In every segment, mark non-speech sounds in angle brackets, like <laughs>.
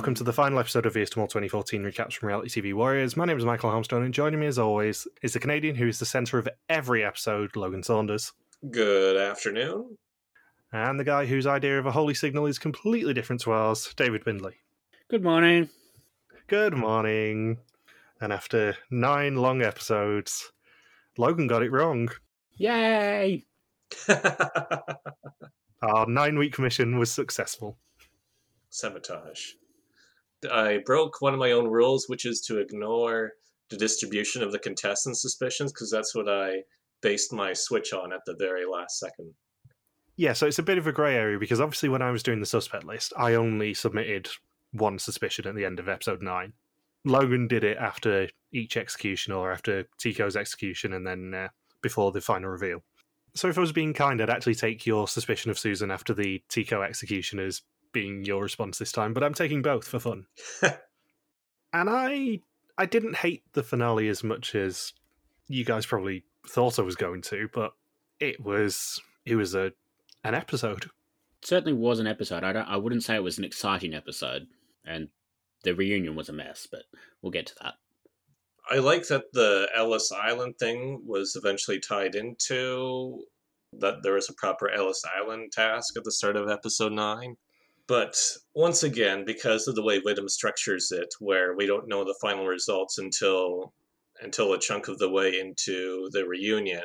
Welcome to the final episode of VS 2014 recaps from Reality TV Warriors. My name is Michael Harmstone, and joining me as always is the Canadian who is the centre of every episode, Logan Saunders. Good afternoon. And the guy whose idea of a holy signal is completely different to ours, David Bindley. Good morning. Good morning. And after nine long episodes, Logan got it wrong. Yay! <laughs> Our nine week mission was successful. Sabotage. I broke one of my own rules, which is to ignore the distribution of the contestants' suspicions, because that's what I based my switch on at the very last second. Yeah, so it's a bit of a grey area because obviously when I was doing the suspect list, I only submitted one suspicion at the end of episode nine. Logan did it after each execution or after Tico's execution and then uh, before the final reveal. So if I was being kind, I'd actually take your suspicion of Susan after the Tico execution as being your response this time, but I'm taking both for fun. <laughs> and I I didn't hate the finale as much as you guys probably thought I was going to, but it was it was a an episode. It certainly was an episode. I don't I wouldn't say it was an exciting episode and the reunion was a mess, but we'll get to that. I like that the Ellis Island thing was eventually tied into that there was a proper Ellis Island task at the start of episode 9. But once again, because of the way WIDM structures it, where we don't know the final results until until a chunk of the way into the reunion,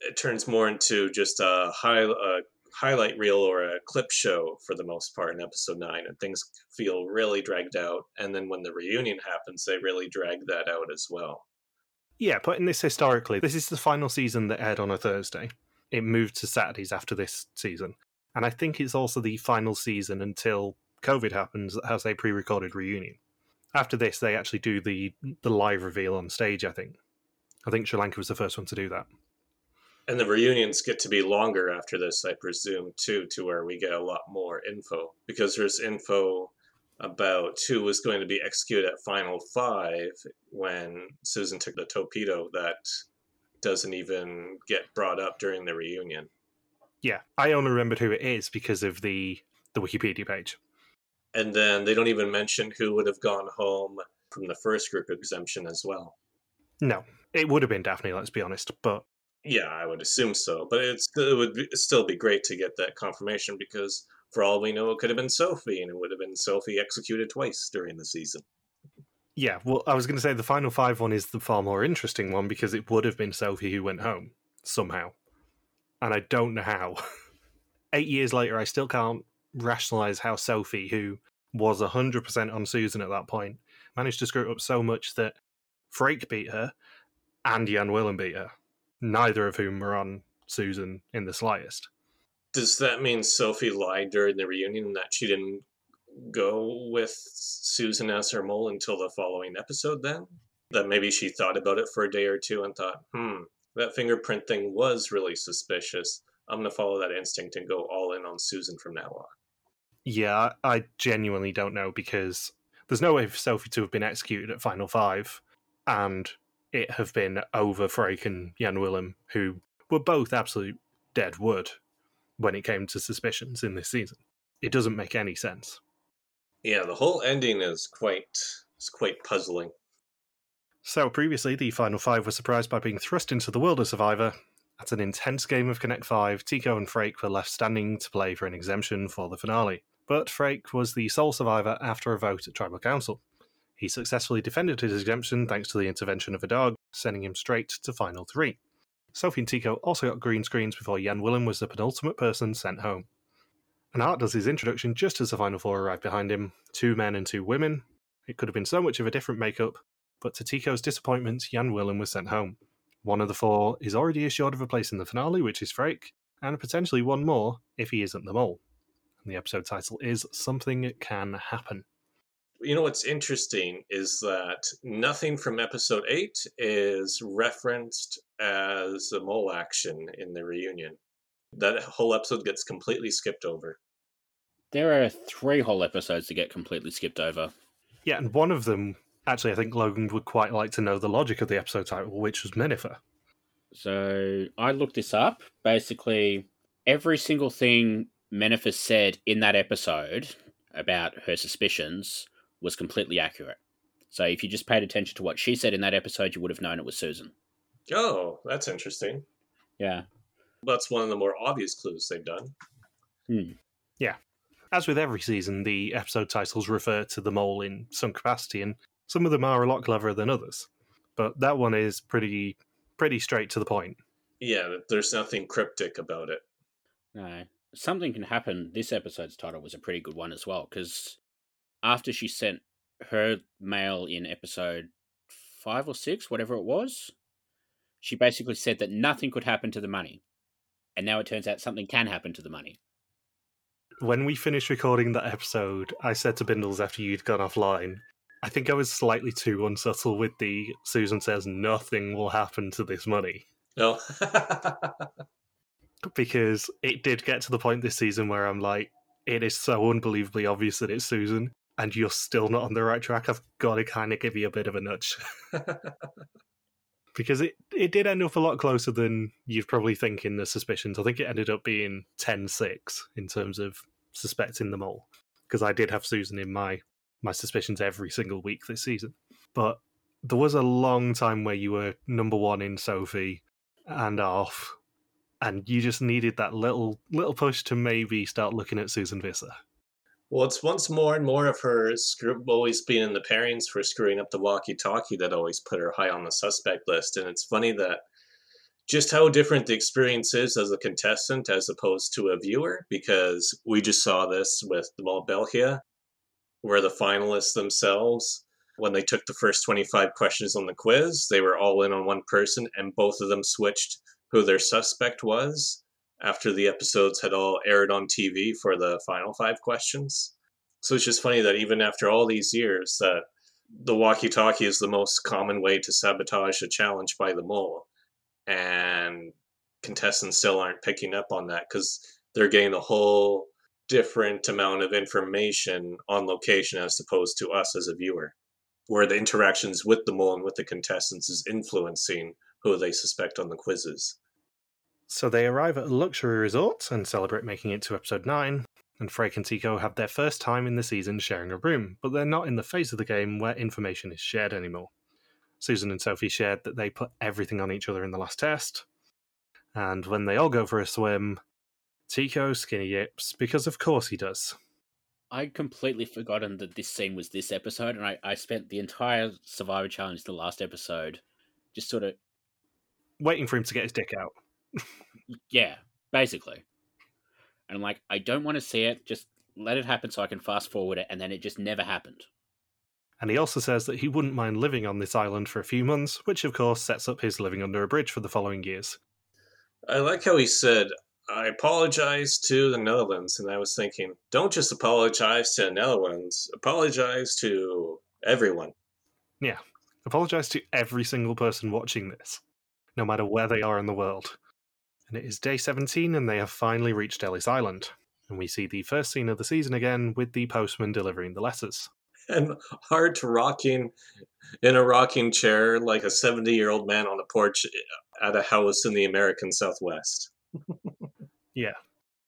it turns more into just a, high, a highlight reel or a clip show for the most part in episode 9 and things feel really dragged out. And then when the reunion happens they really drag that out as well. Yeah putting this historically this is the final season that aired on a thursday. It moved to saturdays after this season and i think it's also the final season until covid happens that has a pre-recorded reunion. After this they actually do the the live reveal on stage i think. I think sri lanka was the first one to do that. And the reunions get to be longer after this, I presume, too, to where we get a lot more info. Because there's info about who was going to be executed at Final Five when Susan took the torpedo that doesn't even get brought up during the reunion. Yeah, I only remembered who it is because of the the Wikipedia page. And then they don't even mention who would have gone home from the first group exemption as well. No, it would have been Daphne, let's be honest, but yeah, I would assume so. But it's, it would be, still be great to get that confirmation because, for all we know, it could have been Sophie, and it would have been Sophie executed twice during the season. Yeah, well, I was going to say the final five one is the far more interesting one because it would have been Sophie who went home somehow. And I don't know how. <laughs> Eight years later, I still can't rationalize how Sophie, who was 100% on Susan at that point, managed to screw up so much that Frake beat her and Jan Willem beat her neither of whom were on Susan in the slightest. Does that mean Sophie lied during the reunion that she didn't go with Susan as her mole until the following episode then? That maybe she thought about it for a day or two and thought, hmm, that fingerprint thing was really suspicious. I'm going to follow that instinct and go all in on Susan from now on. Yeah, I genuinely don't know because there's no way for Sophie to have been executed at Final Five and it have been over Frake and Jan Willem, who were both absolute dead wood when it came to suspicions in this season. It doesn't make any sense. Yeah, the whole ending is quite is quite puzzling. So previously, the final five were surprised by being thrust into the world of Survivor. At an intense game of Connect Five, Tico and Frake were left standing to play for an exemption for the finale. But Frake was the sole survivor after a vote at Tribal Council. He successfully defended his exemption thanks to the intervention of a dog, sending him straight to Final 3. Sophie and Tico also got green screens before Jan Willem was the penultimate person sent home. And Art does his introduction just as the Final Four arrive behind him two men and two women. It could have been so much of a different makeup, but to Tico's disappointment, Jan Willem was sent home. One of the four is already assured of a place in the finale, which is Frake, and potentially one more if he isn't the mole. And the episode title is Something Can Happen you know what's interesting is that nothing from episode 8 is referenced as a mole action in the reunion that whole episode gets completely skipped over there are three whole episodes to get completely skipped over yeah and one of them actually i think logan would quite like to know the logic of the episode title which was Menifer. so i looked this up basically every single thing Menifer said in that episode about her suspicions was completely accurate. So if you just paid attention to what she said in that episode, you would have known it was Susan. Oh, that's interesting. Yeah. That's one of the more obvious clues they've done. Hmm. As with every season, the episode titles refer to the mole in some capacity, and some of them are a lot cleverer than others. But that one is pretty pretty straight to the point. Yeah, there's nothing cryptic about it. No. Something can happen. This episode's title was a pretty good one as well, because after she sent her mail in episode five or six, whatever it was, she basically said that nothing could happen to the money. And now it turns out something can happen to the money. When we finished recording that episode, I said to Bindles after you'd gone offline, I think I was slightly too unsubtle with the Susan says nothing will happen to this money. No. Oh. <laughs> because it did get to the point this season where I'm like, it is so unbelievably obvious that it's Susan, and you're still not on the right track. I've got to kind of give you a bit of a nudge <laughs> because it, it did end up a lot closer than you'd probably think in the suspicions. I think it ended up being 10 6 in terms of suspecting them all because I did have Susan in my, my suspicions every single week this season. But there was a long time where you were number one in Sophie and off and you just needed that little little push to maybe start looking at Susan Visser. well, it's once more and more of her screw- always being in the pairings for screwing up the walkie-talkie that always put her high on the suspect list. And it's funny that just how different the experience is as a contestant as opposed to a viewer, because we just saw this with Mal Belgia, where the finalists themselves, when they took the first 25 questions on the quiz, they were all in on one person, and both of them switched who their suspect was after the episodes had all aired on TV for the final five questions. So it's just funny that even after all these years, that the walkie-talkie is the most common way to sabotage a challenge by the mole, and contestants still aren't picking up on that because they're getting the whole different amount of information on location as opposed to us as a viewer, where the interactions with the mole and with the contestants is influencing who they suspect on the quizzes. So they arrive at a luxury resort and celebrate making it to episode 9, and Frake and Tico have their first time in the season sharing a room, but they're not in the phase of the game where information is shared anymore. Susan and Sophie shared that they put everything on each other in the last test, and when they all go for a swim, Tico skinny yips, because of course he does. I'd completely forgotten that this scene was this episode, and I, I spent the entire Survivor Challenge, the last episode, just sort of, Waiting for him to get his dick out. <laughs> yeah, basically. And I'm like, I don't want to see it, just let it happen so I can fast forward it, and then it just never happened. And he also says that he wouldn't mind living on this island for a few months, which of course sets up his living under a bridge for the following years. I like how he said, I apologize to the Netherlands. And I was thinking, don't just apologize to the Netherlands, apologize to everyone. Yeah. Apologise to every single person watching this, no matter where they are in the world. And it is day 17, and they have finally reached Ellis Island. And we see the first scene of the season again with the postman delivering the letters. And Art rocking in a rocking chair like a 70 year old man on a porch at a house in the American Southwest. <laughs> Yeah.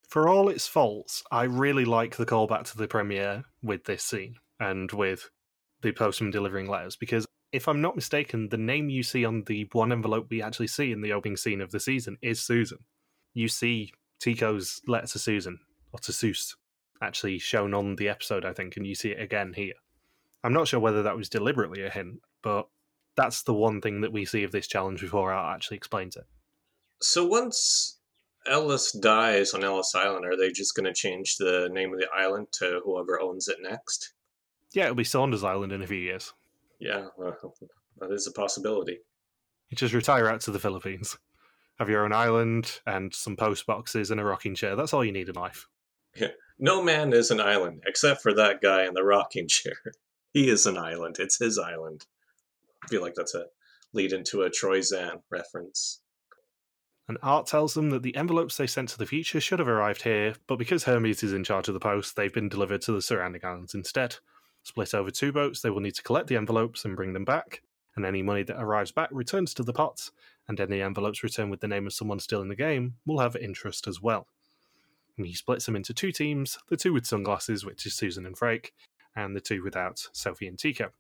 For all its faults, I really like the callback to the premiere with this scene and with the postman delivering letters because if I'm not mistaken, the name you see on the one envelope we actually see in the opening scene of the season is Susan. You see Tico's letter to Susan, or to Seuss, actually shown on the episode, I think, and you see it again here. I'm not sure whether that was deliberately a hint, but that's the one thing that we see of this challenge before Art actually explains it. So once Ellis dies on Ellis Island, are they just going to change the name of the island to whoever owns it next? Yeah, it'll be Saunders Island in a few years. Yeah, well, that is a possibility. You just retire out to the Philippines. Have your own island and some post boxes and a rocking chair. That's all you need in life. No man is an island, except for that guy in the rocking <laughs> chair. He is an island. It's his island. I feel like that's a lead into a Troy Zan reference. And Art tells them that the envelopes they sent to the future should have arrived here, but because Hermes is in charge of the post, they've been delivered to the surrounding islands instead. Split over two boats, they will need to collect the envelopes and bring them back, and any money that arrives back returns to the pot, and any envelopes returned with the name of someone still in the game will have interest as well. and he splits them into two teams the two with sunglasses, which is Susan and Frake, and the two without, Sophie and Tico.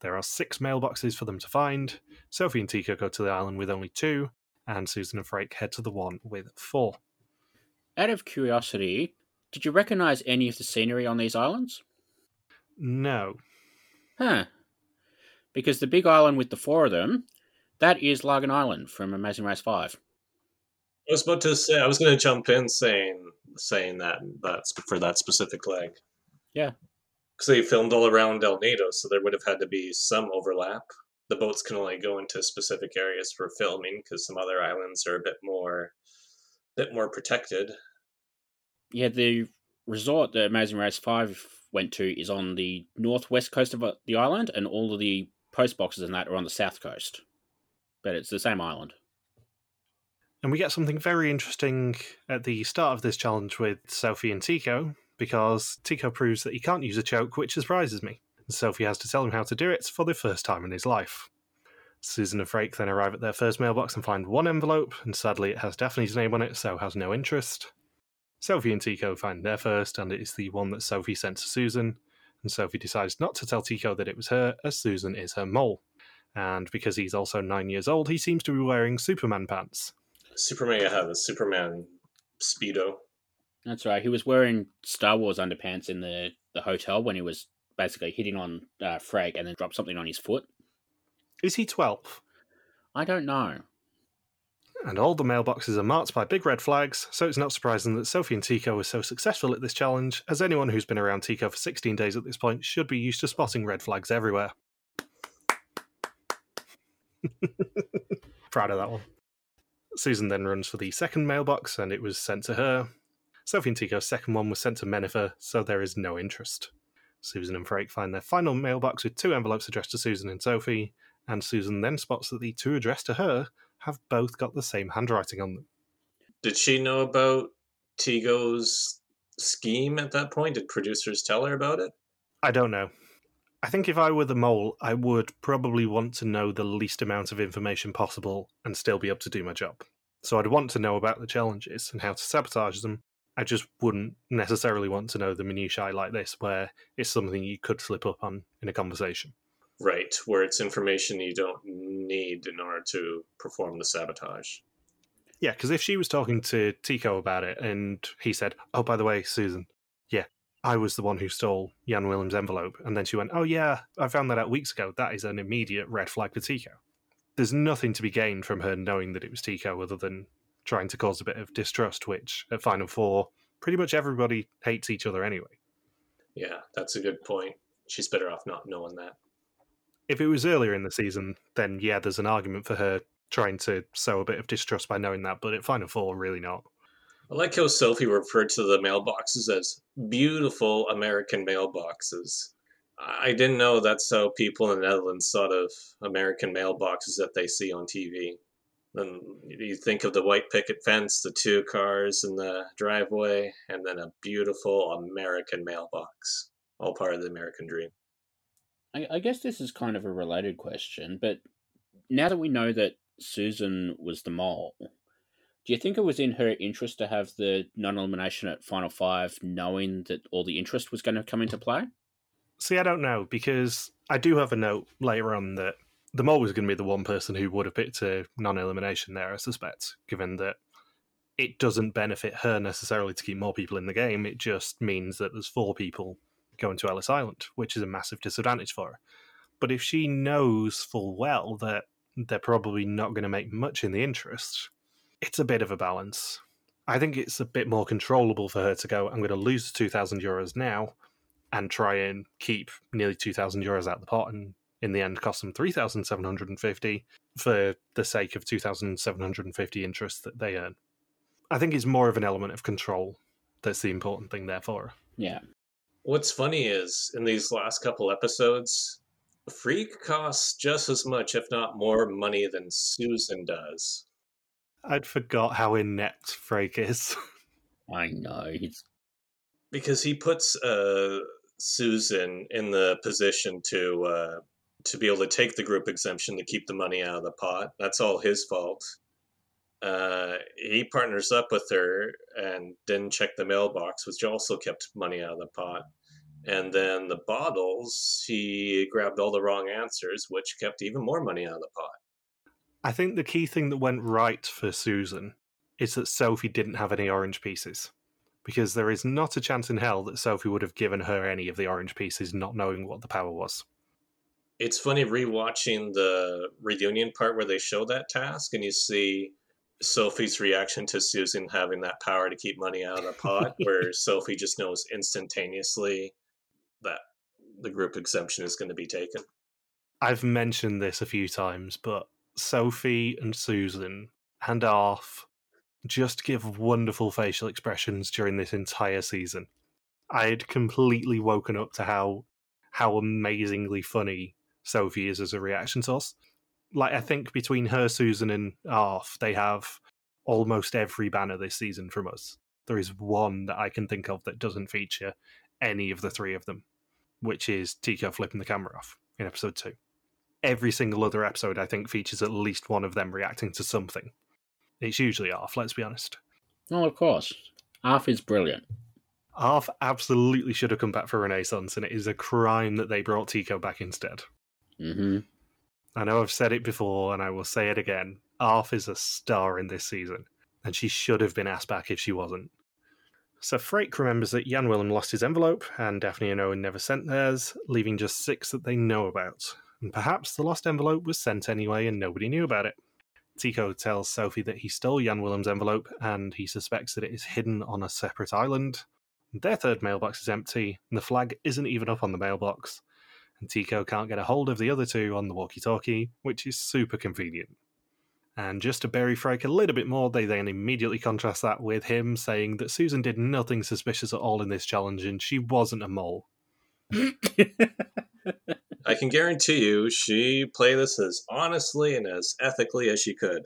There are six mailboxes for them to find. Sophie and Tico go to the island with only two, and Susan and Frake head to the one with four. Out of curiosity, did you recognize any of the scenery on these islands? No. Huh. Because the big island with the four of them, that is Lagen Island from Amazing Race 5. I was about to say I was going to jump in saying saying that that's for that specific leg. Yeah. Because they filmed all around El Nido, so there would have had to be some overlap. The boats can only go into specific areas for filming because some other islands are a bit more, bit more protected. Yeah, the resort that Amazing Race 5 went to is on the northwest coast of uh, the island, and all of the post boxes and that are on the south coast. But it's the same island. And we get something very interesting at the start of this challenge with Sophie and Tico, because Tico proves that he can't use a choke, which surprises me. And Sophie has to tell him how to do it for the first time in his life. Susan and Frake then arrive at their first mailbox and find one envelope, and sadly it has Daphne's name on it, so has no interest. Sophie and Tico find their first, and it is the one that Sophie sent to Susan. And Sophie decides not to tell Tico that it was her, as Susan is her mole. And because he's also nine years old, he seems to be wearing Superman pants. Superman had a Superman speedo. That's right. He was wearing Star Wars underpants in the, the hotel when he was basically hitting on uh, Frake and then dropped something on his foot. Is he 12? I don't know. And all the mailboxes are marked by big red flags, so it's not surprising that Sophie and Tico were so successful at this challenge, as anyone who's been around Tico for 16 days at this point should be used to spotting red flags everywhere. <laughs> Proud of that one. Susan then runs for the second mailbox, and it was sent to her. Sophie and Tico's second one was sent to Menifer, so there is no interest. Susan and Frake find their final mailbox with two envelopes addressed to Susan and Sophie, and Susan then spots that the two addressed to her have both got the same handwriting on them. Did she know about Tico's scheme at that point? Did producers tell her about it? I don't know. I think if I were the mole, I would probably want to know the least amount of information possible and still be able to do my job. So I'd want to know about the challenges and how to sabotage them. I just wouldn't necessarily want to know the minutiae like this, where it's something you could slip up on in a conversation. Right, where it's information you don't need in order to perform the sabotage. Yeah, because if she was talking to Tico about it and he said, Oh, by the way, Susan, yeah, I was the one who stole Jan Willem's envelope. And then she went, Oh, yeah, I found that out weeks ago. That is an immediate red flag for Tico. There's nothing to be gained from her knowing that it was Tico other than trying to cause a bit of distrust, which at Final Four, pretty much everybody hates each other anyway. Yeah, that's a good point. She's better off not knowing that. If it was earlier in the season, then yeah, there's an argument for her trying to sow a bit of distrust by knowing that, but at Final Four, really not. I like how Sophie referred to the mailboxes as beautiful American mailboxes. I didn't know that's how people in the Netherlands thought of American mailboxes that they see on TV. Then you think of the white picket fence, the two cars in the driveway, and then a beautiful American mailbox. All part of the American dream. I, I guess this is kind of a related question, but now that we know that Susan was the mole, do you think it was in her interest to have the non elimination at Final Five, knowing that all the interest was going to come into play? See, I don't know because I do have a note later on that the mole was going to be the one person who would have picked a non elimination there, I suspect, given that it doesn't benefit her necessarily to keep more people in the game. It just means that there's four people going to Ellis Island, which is a massive disadvantage for her. But if she knows full well that they're probably not going to make much in the interest, it's a bit of a balance. I think it's a bit more controllable for her to go, I'm going to lose 2,000 euros now and try and keep nearly 2,000 euros out of the pot and in the end cost them 3,750 for the sake of 2,750 interest that they earn. I think it's more of an element of control that's the important thing there for. Yeah. What's funny is in these last couple episodes, Freak costs just as much, if not more, money than Susan does. I'd forgot how inept Freak is. <laughs> I know. He's... Because he puts uh, Susan in the position to uh, to be able to take the group exemption to keep the money out of the pot. That's all his fault. Uh, he partners up with her and didn't check the mailbox, which also kept money out of the pot. And then the bottles, he grabbed all the wrong answers, which kept even more money out of the pot. I think the key thing that went right for Susan is that Sophie didn't have any orange pieces. Because there is not a chance in hell that Sophie would have given her any of the orange pieces, not knowing what the power was. It's funny rewatching the reunion part where they show that task and you see Sophie's reaction to Susan having that power to keep money out of the pot, <laughs> where Sophie just knows instantaneously that the group exemption is going to be taken. I've mentioned this a few times, but Sophie and Susan and Arf just give wonderful facial expressions during this entire season. I had completely woken up to how how amazingly funny Sophie is as a reaction us. Like I think between her, Susan, and Arf, they have almost every banner this season from us. There is one that I can think of that doesn't feature any of the three of them, which is Tico flipping the camera off in episode two. Every single other episode, I think, features at least one of them reacting to something. It's usually Arf, let's be honest. Oh, of course. Arf is brilliant. Arf absolutely should have come back for Renaissance, and it is a crime that they brought Tico back instead. Hmm I know I've said it before, and I will say it again. Arf is a star in this season, and she should have been asked back if she wasn't. So Frake remembers that Jan Willem lost his envelope, and Daphne and Owen never sent theirs, leaving just six that they know about. And perhaps the lost envelope was sent anyway, and nobody knew about it. Tico tells Sophie that he stole Jan Willem's envelope, and he suspects that it is hidden on a separate island. Their third mailbox is empty, and the flag isn't even up on the mailbox. And Tico can't get a hold of the other two on the walkie talkie, which is super convenient. And just to bury Frake a little bit more, they then immediately contrast that with him saying that Susan did nothing suspicious at all in this challenge and she wasn't a mole. I can guarantee you she played this as honestly and as ethically as she could.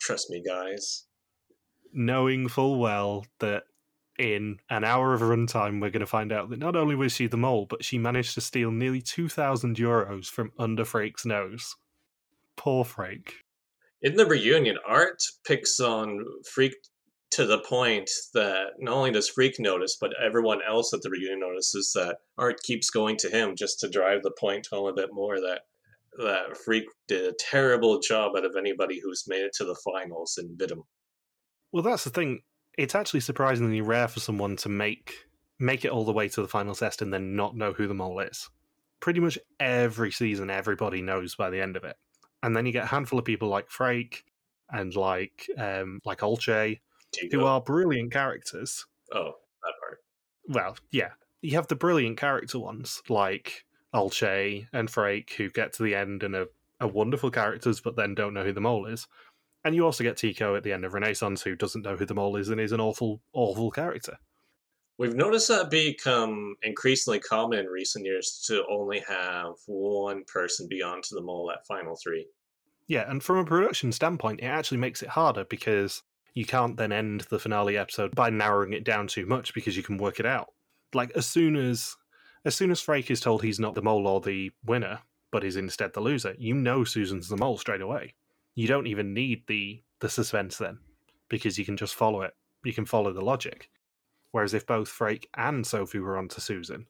Trust me, guys. Knowing full well that in an hour of runtime, we're going to find out that not only was she the mole, but she managed to steal nearly 2,000 euros from under Frake's nose. Poor Frake. In the reunion, Art picks on Freak to the point that not only does Freak notice, but everyone else at the reunion notices that Art keeps going to him just to drive the point home a bit more that that Freak did a terrible job out of anybody who's made it to the finals in WIDM. Well, that's the thing. It's actually surprisingly rare for someone to make make it all the way to the final test and then not know who the mole is. Pretty much every season, everybody knows by the end of it, and then you get a handful of people like Frake and like um, like Olche, who are brilliant characters. Oh, that part. Well, yeah, you have the brilliant character ones like Olche and Frake, who get to the end and are, are wonderful characters, but then don't know who the mole is. And you also get Tico at the end of Renaissance, who doesn't know who the mole is and is an awful, awful character. We've noticed that become increasingly common in recent years to only have one person be on to the mole at final three. Yeah, and from a production standpoint, it actually makes it harder because you can't then end the finale episode by narrowing it down too much because you can work it out. Like as soon as as soon as Frake is told he's not the mole or the winner, but is instead the loser, you know Susan's the mole straight away. You don't even need the the suspense then, because you can just follow it. You can follow the logic. Whereas if both Frake and Sophie were on to Susan,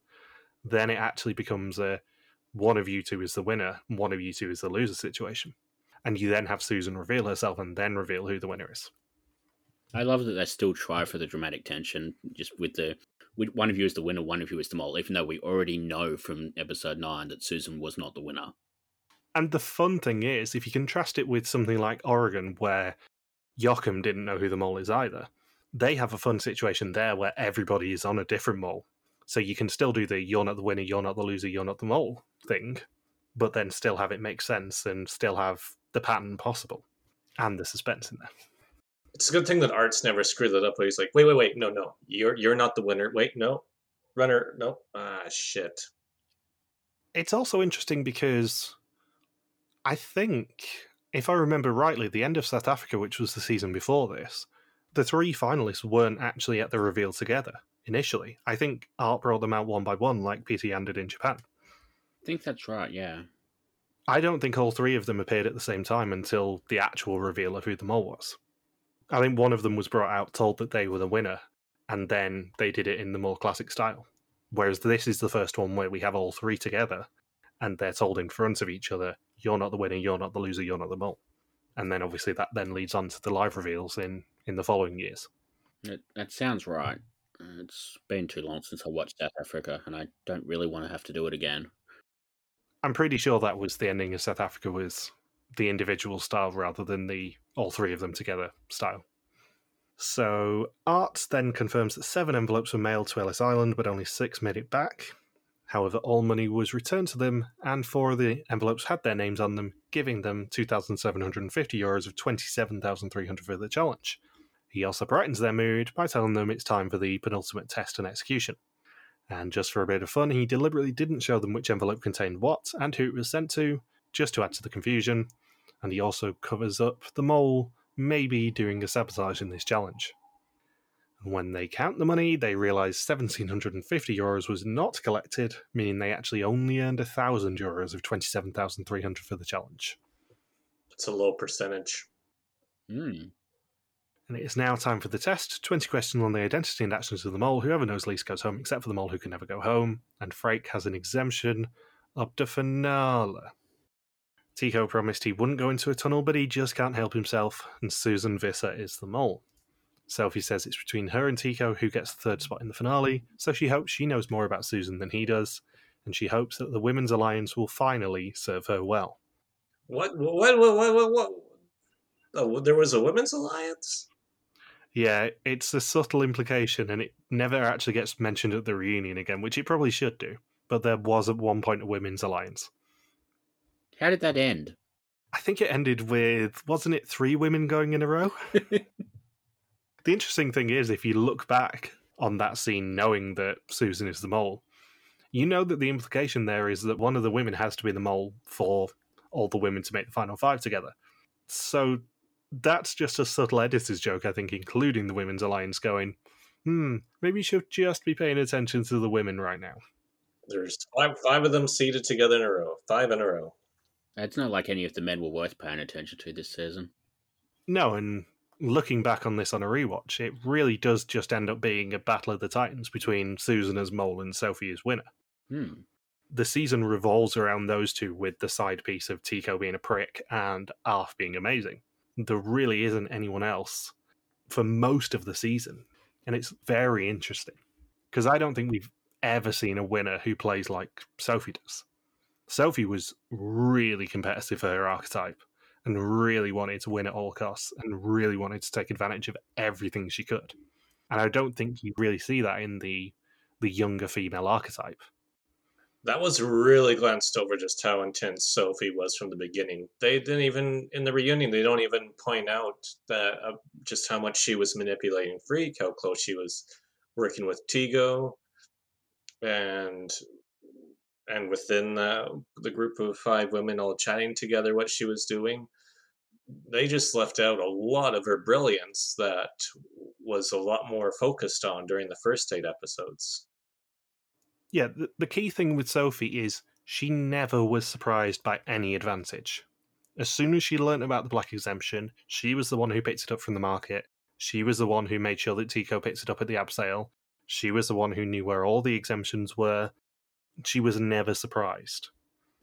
then it actually becomes a one of you two is the winner, one of you two is the loser situation. And you then have Susan reveal herself and then reveal who the winner is. I love that they still try for the dramatic tension, just with the with one of you is the winner, one of you is the mole, even though we already know from episode nine that Susan was not the winner. And the fun thing is, if you contrast it with something like Oregon, where Joachim didn't know who the mole is either, they have a fun situation there where everybody is on a different mole. So you can still do the you're not the winner, you're not the loser, you're not the mole thing, but then still have it make sense and still have the pattern possible and the suspense in there. It's a good thing that Art's never screwed that up. Where he's like, wait, wait, wait, no, no, you're you're not the winner. Wait, no, runner, no, ah, shit. It's also interesting because I think, if I remember rightly, the end of South Africa, which was the season before this, the three finalists weren't actually at the reveal together initially. I think Art brought them out one by one, like Pieter Jan did in Japan. I think that's right, yeah. I don't think all three of them appeared at the same time until the actual reveal of who the mole was. I think one of them was brought out, told that they were the winner, and then they did it in the more classic style. Whereas this is the first one where we have all three together, and they're told in front of each other, "You're not the winner. You're not the loser. You're not the mole." And then obviously that then leads on to the live reveals in in the following years. That, that sounds right. Uh, it's been too long since I watched South Africa, and I don't really want to have to do it again. I'm pretty sure that was the ending of South Africa was the individual style rather than the all three of them together style. So Art then confirms that seven envelopes were mailed to Ellis Island, but only six made it back. However, all money was returned to them, and four of the envelopes had their names on them, giving them 2,750 euros of 27,300 for the challenge. He also brightens their mood by telling them it's time for the penultimate test and execution. And just for a bit of fun, he deliberately didn't show them which envelope contained what and who it was sent to, just to add to the confusion. And he also covers up the mole maybe doing a sabotage in this challenge. And when they count the money, they realise 1750 euros was not collected, meaning they actually only earned 1000 euros of 27,300 for the challenge. It's a low percentage. Hmm. And it is now time for the test. 20 questions on the identity and actions of the mole. Whoever knows least goes home, except for the mole who can never go home. And Frake has an exemption up to finale. Tico promised he wouldn't go into a tunnel, but he just can't help himself, and Susan Visser is the mole. Sophie says it's between her and Tico who gets the third spot in the finale, so she hopes she knows more about Susan than he does, and she hopes that the Women's Alliance will finally serve her well. What? What? What? What? What? what? Oh, there was a women's alliance. Yeah, it's a subtle implication, and it never actually gets mentioned at the reunion again, which it probably should do. But there was at one point a women's alliance. How did that end? I think it ended with, wasn't it three women going in a row? <laughs> the interesting thing is, if you look back on that scene, knowing that Susan is the mole, you know that the implication there is that one of the women has to be the mole for all the women to make the final five together. So that's just a subtle editor's joke, I think, including the Women's Alliance going, hmm, maybe you should just be paying attention to the women right now. There's five, five of them seated together in a row. Five in a row. It's not like any of the men were worth paying attention to this season. No, and looking back on this on a rewatch, it really does just end up being a battle of the titans between Susan as mole and Sophie as winner. Hmm. The season revolves around those two, with the side piece of Tico being a prick and Arf being amazing. There really isn't anyone else for most of the season, and it's very interesting because I don't think we've ever seen a winner who plays like Sophie does. Sophie was really competitive for her archetype and really wanted to win at all costs and really wanted to take advantage of everything she could. And I don't think you really see that in the the younger female archetype. That was really glanced over just how intense Sophie was from the beginning. They didn't even in the reunion. They don't even point out that uh, just how much she was manipulating Freak, how close she was working with Tico, and and within uh, the group of five women all chatting together what she was doing they just left out a lot of her brilliance that was a lot more focused on during the first eight episodes Yeah, the, the key thing with Sophie is she never was surprised by any advantage. As soon as she learnt about the black exemption, she was the one who picked it up from the market. She was the one who made sure that Tico picked it up at the abseil. She was the one who knew where all the exemptions were. She was never surprised.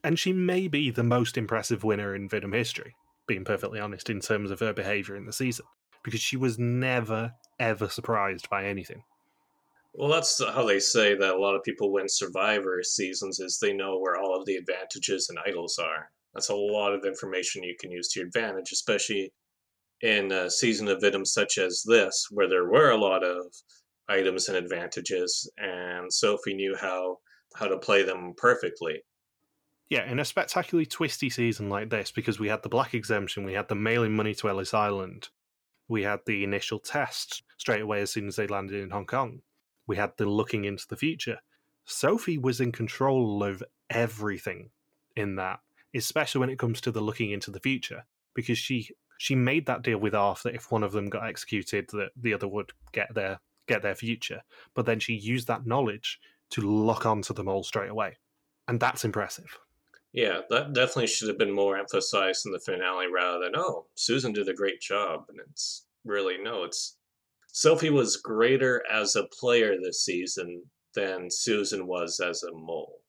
And she may be the most impressive winner in WIDM history, being perfectly honest, in terms of her behaviour in the season, because she was never, ever surprised by anything. well that's how they say that a lot of people win survivor seasons is they know where all of the advantages and idols are that's a lot of information you can use to your advantage especially in a season of WIDM such as this where there were a lot of items and advantages and sophie knew how how to play them perfectly Yeah, in a spectacularly twisty season like this, because we had the black exemption, we had the mailing money to Ellis Island, we had the initial test straight away as soon as they landed in Hong Kong, we had the looking into the future. Sophie was in control of everything in that, especially when it comes to the looking into the future, because she she made that deal with Arf that if one of them got executed, that the other would get their get their future. But then she used that knowledge to lock onto them all straight away, and that's impressive. Yeah, that definitely should have been more emphasized in the finale rather than, oh, Susan did a great job. And it's really know. It's Sophie was greater as a player this season than Susan was as a mole,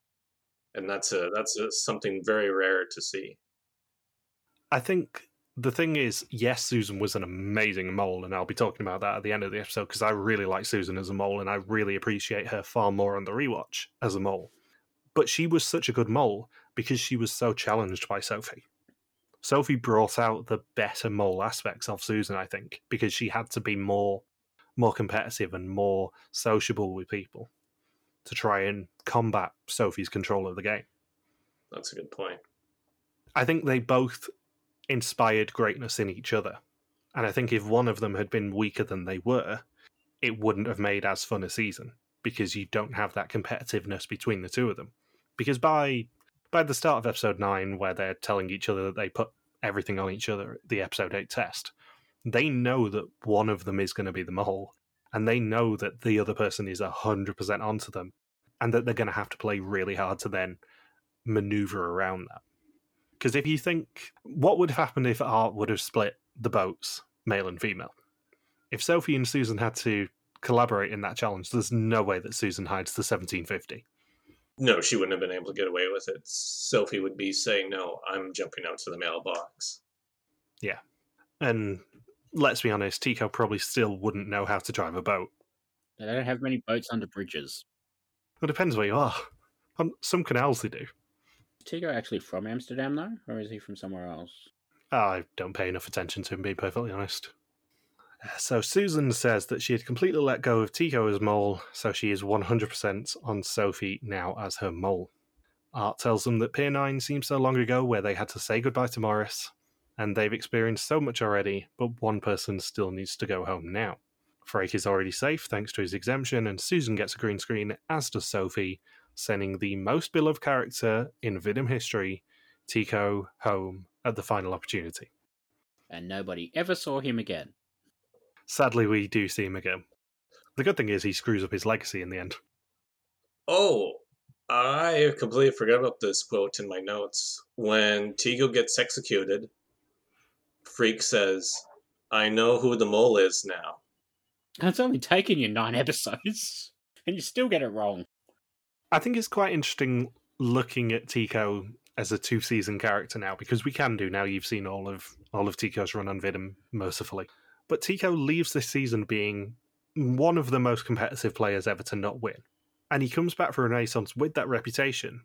and that's a that's a, something very rare to see. I think the thing is, yes, Susan was an amazing mole, and I'll be talking about that at the end of the episode because I really like Susan as a mole, and I really appreciate her far more on the rewatch as a mole. But she was such a good mole because she was so challenged by Sophie. Sophie brought out the better mole aspects of Susan, I think, because she had to be more more competitive and more sociable with people to try and combat Sophie's control of the game. That's a good point. I think they both inspired greatness in each other. And I think if one of them had been weaker than they were, it wouldn't have made as fun a season because you don't have that competitiveness between the two of them. Because by by the start of episode nine, where they're telling each other that they put everything on each other the episode eight test, they know that one of them is going to be the mole, and they know that the other person is hundred percent onto them, and that they're going to have to play really hard to then maneuver around that. Because if you think, what would have happened if Art would have split the boats, male and female? If Sophie and Susan had to collaborate in that challenge, there's no way that Susan hides the 1750. No, she wouldn't have been able to get away with it. Sophie would be saying, No, I'm jumping out to the mailbox. Yeah. And let's be honest, Tico probably still wouldn't know how to drive a boat. They don't have many boats under bridges. It depends where you are. On some canals they do. Is Tico actually from Amsterdam, though? Or is he from somewhere else? I don't pay enough attention to him, being perfectly honest. So Susan says that she had completely let go of Tico as mole, so she is 100% on Sophie now as her mole. Art tells them that Pier 9 seems so long ago where they had to say goodbye to Morris, and they've experienced so much already, but one person still needs to go home now. Frake is already safe thanks to his exemption, and Susan gets a green screen, as does Sophie, sending the most beloved character in WIDM history, Tico, home at the final opportunity. And nobody ever saw him again. Sadly, we do see him again. The good thing is he screws up his legacy in the end. Oh, I completely forgot about this quote in my notes. When Tico gets executed, Freak says, I know who the mole is now. It's only taken you nine <laughs> episodes, and you still get it wrong. I think it's quite interesting looking at Tico as a two season character now because we can do now. You've seen all of all of Tico's run on WIDM, mercifully. But Tico leaves this season being one of the most competitive players ever to not win. And he comes back for Renaissance with that reputation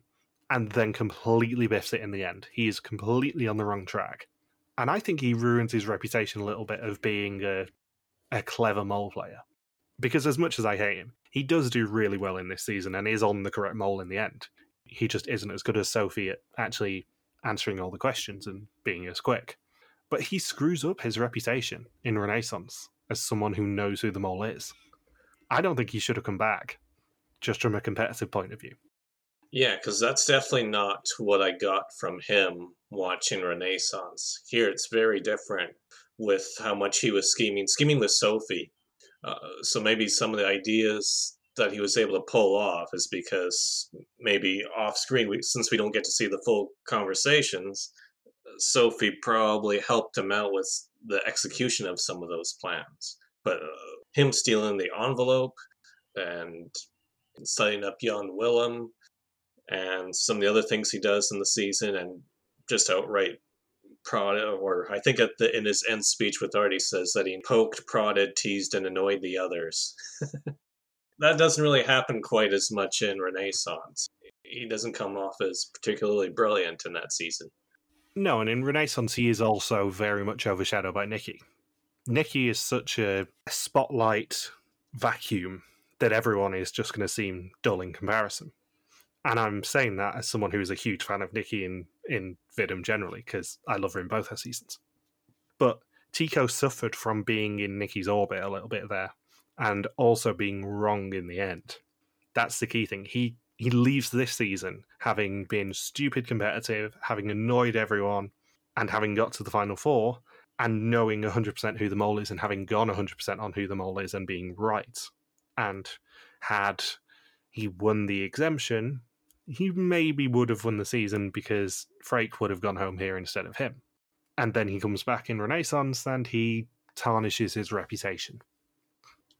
and then completely biffs it in the end. He is completely on the wrong track. And I think he ruins his reputation a little bit of being a, a clever mole player. Because as much as I hate him, he does do really well in this season and is on the correct mole in the end. He just isn't as good as Sophie at actually answering all the questions and being as quick. But he screws up his reputation in Renaissance as someone who knows who the mole is. I don't think he should have come back, just from a competitive point of view. Yeah, because that's definitely not what I got from him watching Renaissance. Here, it's very different with how much he was scheming, scheming with Sophie. Uh, so maybe some of the ideas that he was able to pull off is because maybe off screen, we, since we don't get to see the full conversations, Sophie probably helped him out with the execution of some of those plans. But uh, him stealing the envelope and setting up Jan Willem and some of the other things he does in the season and just outright prod or I think at the in his end speech with Art he says that he poked, prodded, teased, and annoyed the others. <laughs> that doesn't really happen quite as much in Renaissance. He doesn't come off as particularly brilliant in that season. No, and in Renaissance, he is also very much overshadowed by Nikki. Nikki is such a spotlight vacuum that everyone is just going to seem dull in comparison. And I'm saying that as someone who is a huge fan of Nikki in, in WIDM generally, because I love her in both her seasons. But Tico suffered from being in Nikki's orbit a little bit there, and also being wrong in the end. That's the key thing. He he leaves this season having been stupid competitive, having annoyed everyone, and having got to the final four, and knowing 100% who the mole is, and having gone 100% on who the mole is, and being right. And had he won the exemption, he maybe would have won the season because Freek would have gone home here instead of him. And then he comes back in Renaissance and he tarnishes his reputation.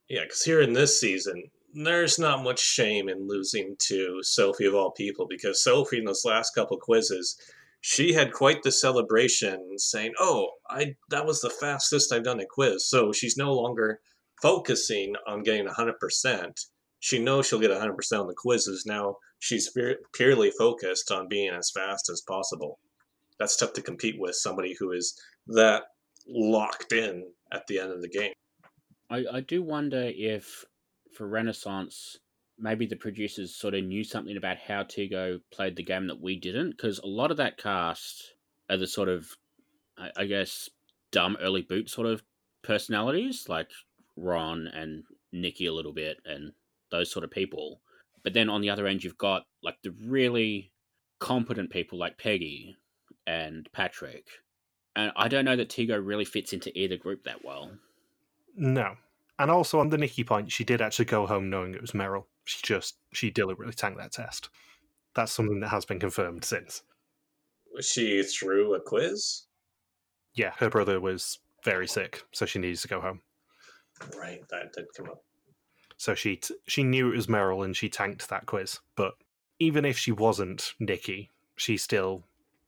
Yeah, because here in this season, there's not much shame in losing to Sophie of all people, because Sophie in those last couple quizzes, she had quite the celebration saying, Oh, I that was the fastest I've done a quiz. So she's no longer focusing on getting 100%. She knows she'll get 100% on the quizzes. Now she's purely focused on being as fast as possible. That's tough to compete with somebody who is that locked in at the end of the game. I, I do wonder if for Renaissance, maybe the producers sort of knew something about how Tico played the game that we didn't, because a lot of that cast are the sort of, I, I guess, dumb early boot sort of personalities, like Ron and Nikki a little bit, and those sort of people. But then on the other end, you've got like the really competent people like Peggy and Patrick. And I don't know that Tico really fits into either group that well. No. And also on the Nikki point, she did actually go home knowing it was Meryl. She just she deliberately tanked that test. That's something that has been confirmed since. Was she through a quiz? Yeah, her brother was very sick, so she needs to go home. Right, that did come up. So she t- she knew it was Meryl and she tanked that quiz. But even if she wasn't Nikki, she still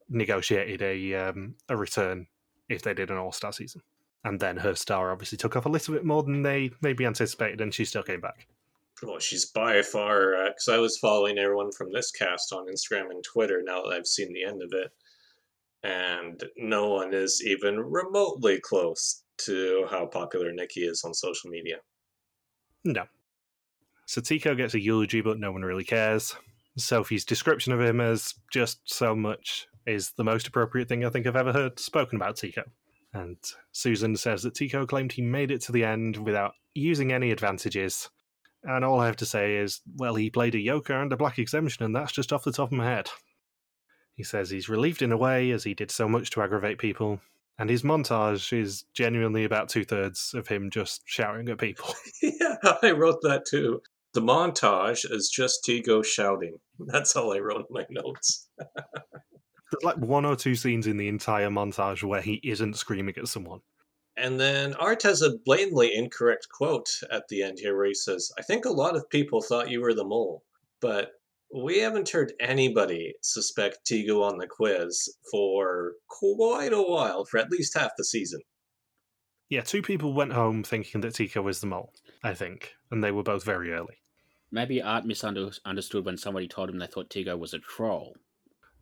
negotiated a um, a return if they did an All Star season. And then her star obviously took off a little bit more than they maybe anticipated, and she still came back. Well, she's by far because uh, I was following everyone from this cast on Instagram and Twitter. Now that I've seen the end of it, and no one is even remotely close to how popular Nikki is on social media. No. So Tico gets a eulogy, but no one really cares. Sophie's description of him as just so much is the most appropriate thing I think I've ever heard spoken about Tico. And Susan says that Tico claimed he made it to the end without using any advantages. And all I have to say is, well, he played a Yoker and a Black Exemption, and that's just off the top of my head. He says he's relieved in a way, as he did so much to aggravate people, and his montage is genuinely about two thirds of him just shouting at people. <laughs> <laughs> yeah, I wrote that too. The montage is just Tico shouting. That's all I wrote in my notes. <laughs> There's like one or two scenes in the entire montage where he isn't screaming at someone. And then Art has a blatantly incorrect quote at the end here where he says, I think a lot of people thought you were the mole, but we haven't heard anybody suspect Tico on the quiz for quite a while, for at least half the season. Yeah, two people went home thinking that Tico was the mole, I think, and they were both very early. Maybe Art misunderstood when somebody told him they thought Tico was a troll.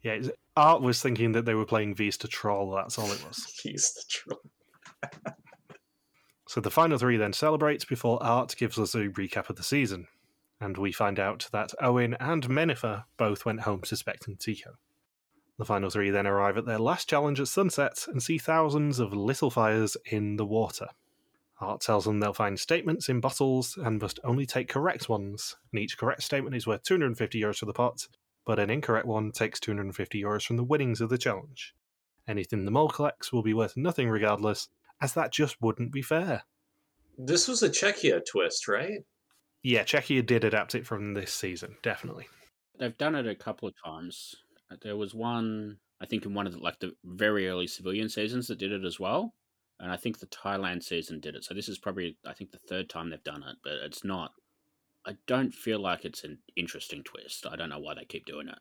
Yeah, Art was thinking that they were playing Vis to Troll. That's all it was. <laughs> Vis the Troll. so the final three then celebrates before Art gives us a recap of the season, and we find out that Owen and Menifer both went home suspecting Tico. The final three then arrive at their last challenge at sunset and see thousands of little fires in the water. Art tells them they'll find statements in bottles and must only take correct ones, and each correct statement is worth 250 euros for the pot, but an incorrect one takes 250 euros from the winnings of the challenge. Anything the mole collects will be worth nothing regardless, as that just wouldn't be fair. This was a Czechia twist, right? Yeah, Czechia did adapt it from this season, definitely. They've done it a couple of times. Uh, there was one, I think, in one of the, like the very early civilian seasons that did it as well, and I think the Thailand season did it. So this is probably, I think, the third time they've done it, but it's not I don't feel like it's an interesting twist. I don't know why they keep doing it.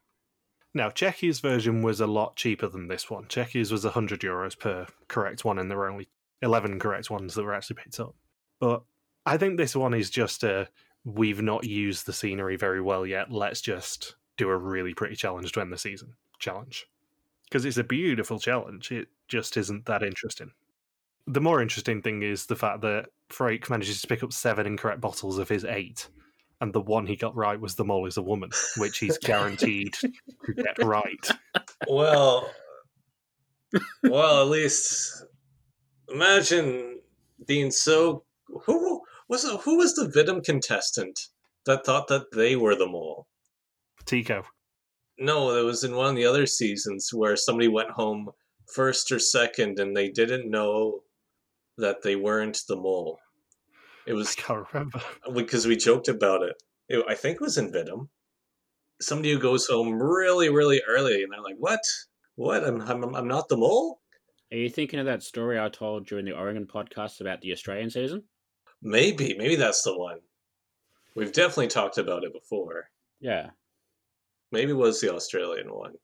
Now, Czechia's version was a lot cheaper than this one. Czechia's was 100 euros per correct one, and there were only 11 correct ones that were actually picked up. But I think this one is just a we've not used the scenery very well yet. Let's just do a really pretty challenge to end the season challenge. Because it's a beautiful challenge. It just isn't that interesting. The more interesting thing is the fact that Freek manages to pick up seven incorrect bottles of his eight and the one he got right was the mole is a woman, which he's <laughs> guaranteed to get right. Well, well, at least imagine being so. Who was it, who was the WIDM contestant that thought that they were the mole? Tico. No, it was in one of the other seasons where somebody went home first or second, and they didn't know that they weren't the mole. It was I can't remember because we joked about it. it. I think it was in WIDM. Somebody who goes home really, really early, and they're like, "What? What? I'm, I'm, I'm not the mole." Are you thinking of that story I told during the Oregon podcast about the Australian season? Maybe, maybe that's the one. We've definitely talked about it before. Yeah. Maybe it was the Australian one.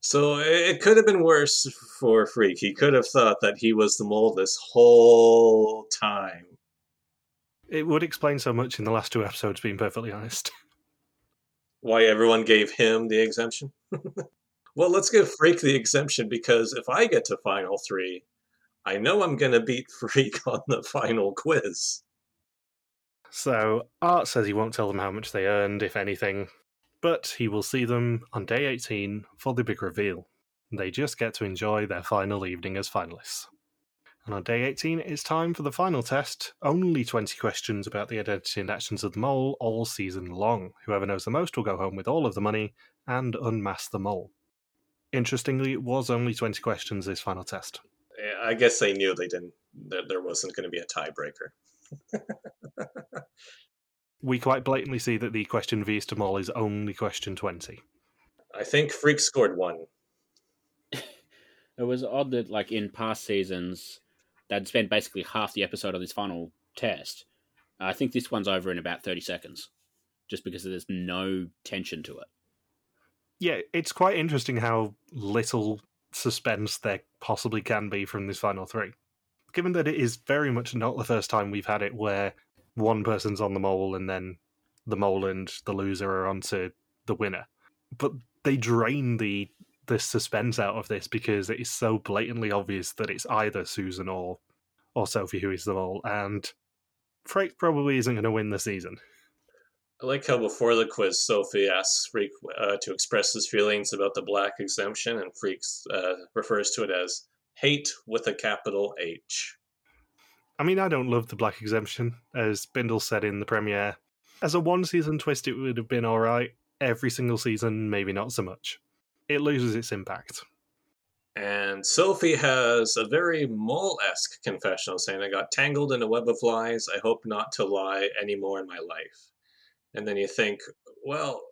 So it could have been worse for Freek. He could have thought that he was the mole this whole time. It would explain so much in the last two episodes, being perfectly honest. <laughs> Why everyone gave him the exemption? <laughs> well, let's give Freek the exemption because if I get to final three, I know I'm going to beat <laughs> Freek on the final quiz. So, Art says he won't tell them how much they earned, if anything, but he will see them on day 18 for the big reveal. They just get to enjoy their final evening as finalists. And on day 18, it's time for the final test. Only 20 questions about the identity and actions of the mole all season long. Whoever knows the most will go home with all of the money and unmask the mole. Interestingly, it was only 20 questions this final test. I guess they knew they didn't that there wasn't going to be a tiebreaker. <laughs> we quite blatantly see that the question Wie is de Mol is only question 20. I think Freek scored one. <laughs> it was odd that, like, in past seasons, they'd spend basically half the episode on this final test. I think this one's over in about 30 seconds, just because there's no tension to it. Yeah, it's quite interesting how little suspense there possibly can be from this final three. Given that it is very much not the first time we've had it where one person's on the mole and then the mole and the loser are onto the winner. But they drain the the suspense out of this because it is so blatantly obvious that it's either Susan or or Sophie who is the mole, and Freek probably isn't going to win the season. I like how before the quiz, Sophie asks Freek uh, to express his feelings about the black exemption, and Freek uh, refers to it as hate with a capital H. I mean, I don't love the black exemption, as Bindle said in the premiere. As a one season twist, it would have been alright. Every single season, maybe not so much. It loses its impact. And Sophie has a very mole esque confessional saying, I got tangled in a web of lies. I hope not to lie anymore in my life. And then you think, well,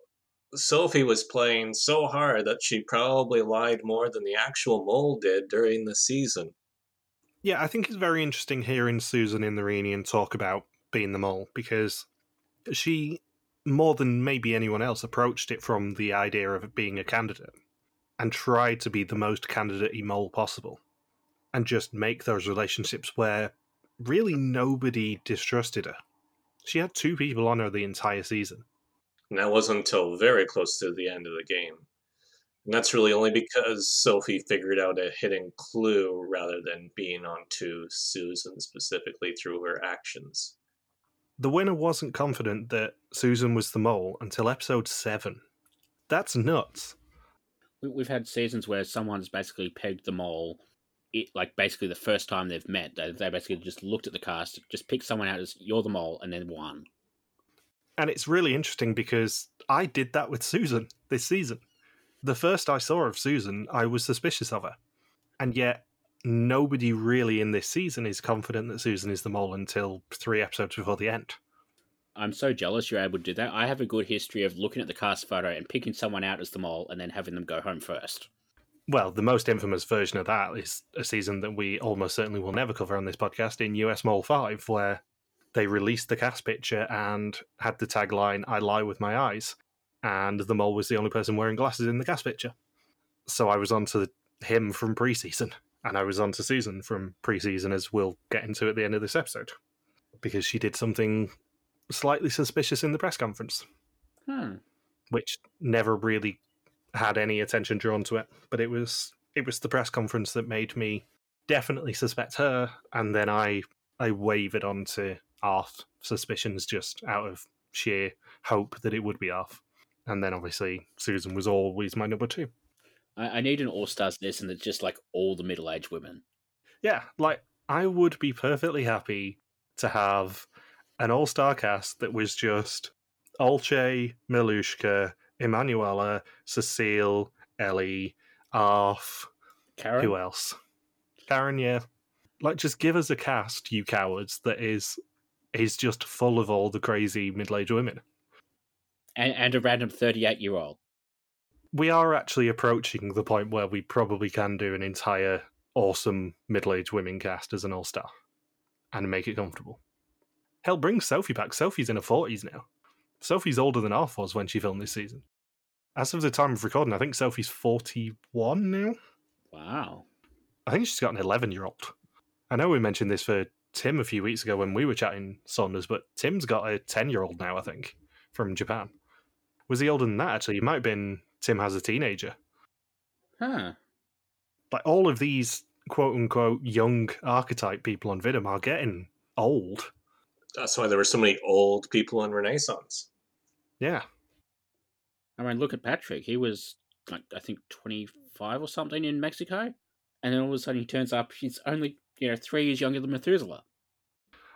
Sophie was playing so hard that she probably lied more than the actual mole did during the season. Yeah, I think it's very interesting hearing Susan in the reunion talk about being the mole because she, more than maybe anyone else, approached it from the idea of being a candidate and tried to be the most candidate mole possible and just make those relationships where really nobody distrusted her. She had two people on her the entire season. And that wasn't until very close to the end of the game. And that's really only because Sophie figured out a hidden clue rather than being onto Susan specifically through her actions. The winner wasn't confident that Susan was the mole until episode 7. That's nuts. We've had seasons where someone's basically pegged the mole, it, like basically the first time they've met. They, they basically just looked at the cast, just picked someone out as you're the mole, and then won. And it's really interesting because I did that with Susan this season the first I saw of Susan, I was suspicious of her. And yet, nobody really in this season is confident that Susan is the mole until three episodes before the end. I'm so jealous you're able to do that. I have a good history of looking at the cast photo and picking someone out as the mole and then having them go home first. Well, the most infamous version of that is a season that we almost certainly will never cover on this podcast in US Mole 5, where they released the cast picture and had the tagline, I lie with my eyes and the mole was the only person wearing glasses in the cast picture. So I was on to him from preseason, and I was on to Susan from preseason, as we'll get into at the end of this episode, because she did something slightly suspicious in the press conference, hmm. which never really had any attention drawn to it. But it was it was the press conference that made me definitely suspect her, and then I I wavered onto Arf suspicions just out of sheer hope that it would be Arf and then obviously Susan was always my number two. I, I need an All Stars list, and it's just like all the middle aged women. Yeah, like I would be perfectly happy to have an All Star cast that was just Olcay, Miljuschka, Emanuela, Cecile, Ellie, Arf, Karen. Who else? Karen, yeah. Like, just give us a cast, you cowards, that is is just full of all the crazy middle aged women and, and a random 38 year old. We are actually approaching the point where we probably can do an entire awesome middle aged women cast as an all star and make it comfortable. Hell, bring Sophie back. Sophie's in her 40s now. Sophie's older than Arf was when she filmed this season. As of the time of recording, I think Sophie's 41 now. Wow. I think she's got an 11 year old. I know we mentioned this for Tim a few weeks ago when we were chatting Saunders, but Tim's got a 10 year old now, I think, from Japan. Was he older than that, actually? It might have been Tim has a teenager. Huh. Like all of these quote unquote young archetype people on WIDM are getting old. That's why there were so many old people in Renaissance. Yeah. I mean, look at Patrick. He was, like, I think 25 or something in Mexico. And then all of a sudden he turns up, he's only, you know, three years younger than Methuselah.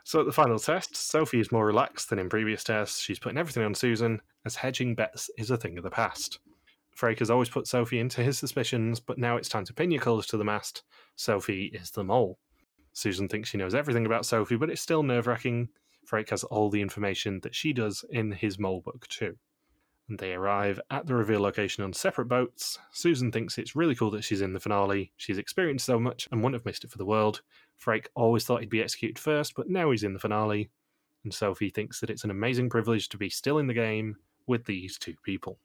So at the final test, Sophie is more relaxed than in previous tests. She's putting everything on Susan, as hedging bets is a thing of the past. Freek has always put Sophie into his suspicions, but now it's time to pin your colours to the mast. Sophie is the mole. Susan thinks she knows everything about Sophie, but it's still nerve wracking. Freek has all the information that she does in his mole book, too. And they arrive at the reveal location on separate boats. Susan thinks it's really cool that she's in the finale. She's experienced so much and wouldn't have missed it for the world. Freek always thought he'd be executed first, but now he's in the finale. And Sophie thinks that it's an amazing privilege to be still in the game with these two people.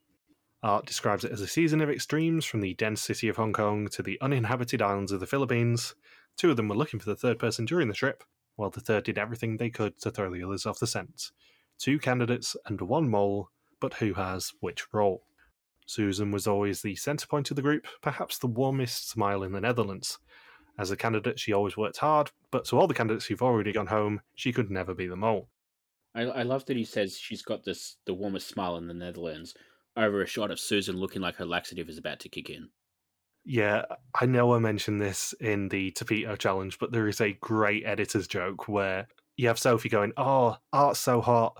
Art describes it as a season of extremes from the dense city of Hong Kong to the uninhabited islands of the Philippines. Two of them were looking for the third person during the trip, while the third did everything they could to throw the others off the scent. Two candidates and one mole, but who has which role? Susan was always the centre point of the group, perhaps the warmest smile in the Netherlands. As a candidate, she always worked hard, but to all the candidates who've already gone home, she could never be the mole. I, I love that he says she's got this the warmest smile in the Netherlands over a shot of Susan looking like her laxative is about to kick in. Yeah, I know I mentioned this in the Tapito challenge, but there is a great editor's joke where you have Sophie going, Oh, art's so hot.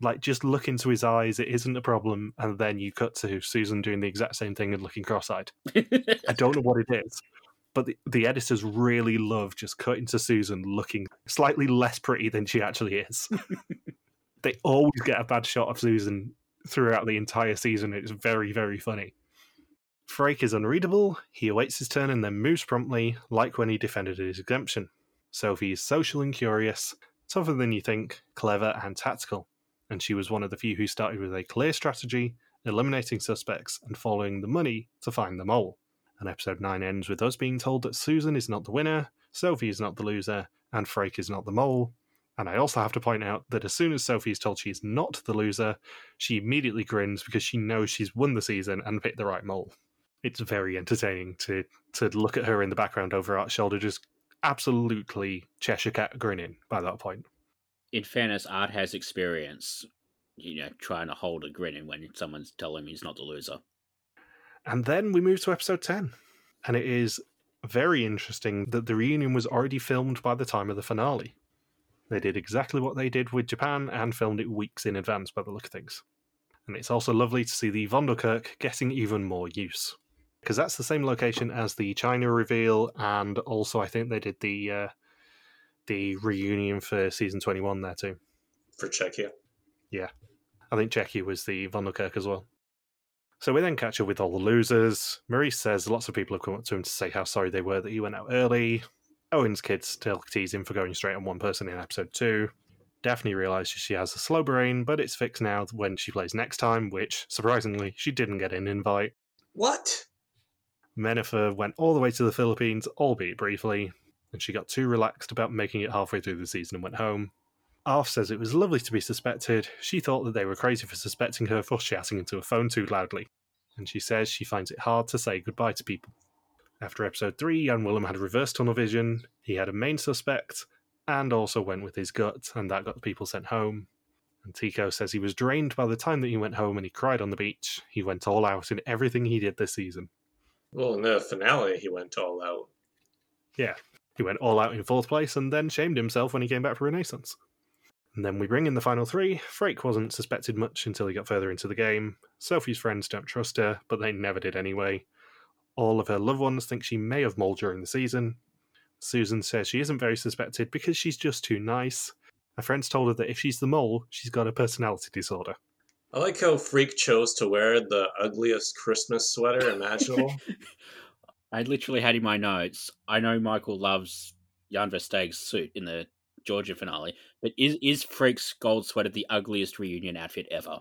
Like, just look into his eyes, it isn't a problem. And then you cut to Susan doing the exact same thing and looking cross eyed. I don't know what it is, but the, the editors really love just cutting to Susan looking slightly less pretty than she actually is. they always get a bad shot of Susan throughout the entire season. It's very, very funny. Freek is unreadable, he awaits his turn and then moves promptly, like when he defended his exemption. Sophie is social and curious, tougher than you think, clever and tactical, and she was one of the few who started with a clear strategy, eliminating suspects and following the money to find the mole. And episode 9 ends with us being told that Susan is not the winner, Sophie is not the loser, and Freek is not the mole. And I also have to point out that as soon as Sophie is told she is not the loser, she immediately grins because she knows she's won the season and picked the right mole it's very entertaining to to look at her in the background over Art's shoulder, just absolutely Cheshire cat grinning by that point. In fairness, Art has experience, you know, trying to hold a grin when someone's telling him he's not the loser. And then we move to episode 10. And it is very interesting that the reunion was already filmed by the time of the finale. They did exactly what they did with Japan and filmed it weeks in advance by the look of things. And it's also lovely to see the Vondelkerk getting even more use because that's the same location as the China reveal, and also I think they did the uh, the reunion for season twenty one there too. For Czechia, yeah, I think Czechia was the Von der Vondelkerk as well. So we then catch up with all the losers. Maurice says lots of people have come up to him to say how sorry they were that he went out early. Owen's kids still tease him for going straight on one person in episode two. Daphne realizes she has a slow brain, but it's fixed now when she plays next time, which, surprisingly, she didn't get an invite. What? Menifer went all the way to the Philippines, albeit briefly, and she got too relaxed about making it halfway through the season and went home. Arf says it was lovely to be suspected. She thought that they were crazy for suspecting her for shouting into a phone too loudly, and she says she finds it hard to say goodbye to people. After episode 3, Jan Willem had reverse tunnel vision, he had a main suspect, and also went with his gut, and that got the people sent home. And Tico says he was drained by the time that he went home and he cried on the beach. He went all out in everything he did this season. Well, in the finale, he went all out. Yeah, he went all out in fourth place and then shamed himself when he came back for Renaissance. And then we bring in the final three. Frake wasn't suspected much until he got further into the game. Sophie's friends don't trust her, but they never did anyway. All of her loved ones think she may have mold during the season. Susan says she isn't very suspected because she's just too nice. Her friends told her that if she's the mole, she's got a personality disorder. I like how Freek chose to wear the ugliest Christmas sweater imaginable. <laughs> I literally had in my notes. I know Michael loves Jan Versteegh's suit in the Georgia finale, but is is Freek's gold sweater the ugliest reunion outfit ever?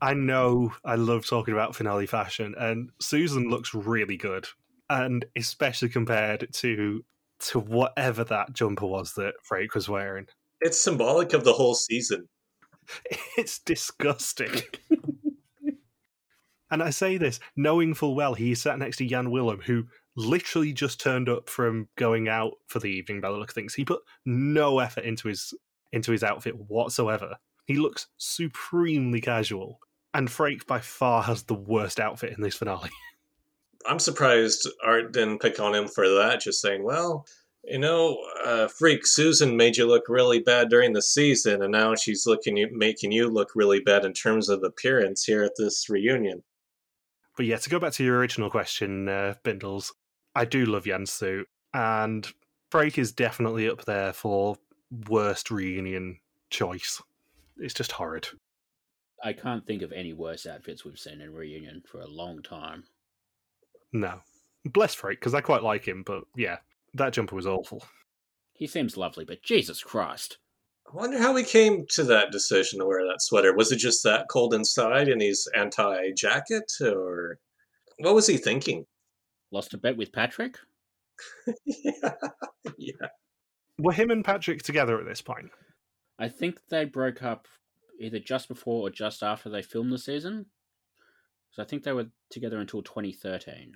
I know I love talking about finale fashion, and Susan looks really good, and especially compared to to whatever that jumper was that Freek was wearing. It's symbolic of the whole season. <laughs> It's disgusting. <laughs> and I say this knowing full well he sat next to Jan Willem, who literally just turned up from going out for the evening by the look of things. He put no effort into his into his outfit whatsoever. He looks supremely casual. And Freek by far has the worst outfit in this finale. <laughs> I'm surprised Art didn't pick on him for that, just saying, well, you know, uh, Freek, Susan made you look really bad during the season, and now she's looking making you look really bad in terms of appearance here at this reunion. But yeah, to go back to your original question, uh, Bindles, I do love Jan's suit, and Freek is definitely up there for worst reunion choice. It's just horrid. I can't think of any worse outfits we've seen in reunion for a long time. No. Bless Freek because I quite like him, but yeah, that jumper was awful. He seems lovely, but Jesus Christ. I wonder how he came to that decision to wear that sweater. Was it just that cold inside and he's anti jacket, or what was he thinking? Lost a bet with Patrick? <laughs> yeah. yeah. Were him and Patrick together at this point? I think they broke up either just before or just after they filmed the season. So I think they were together until 2013.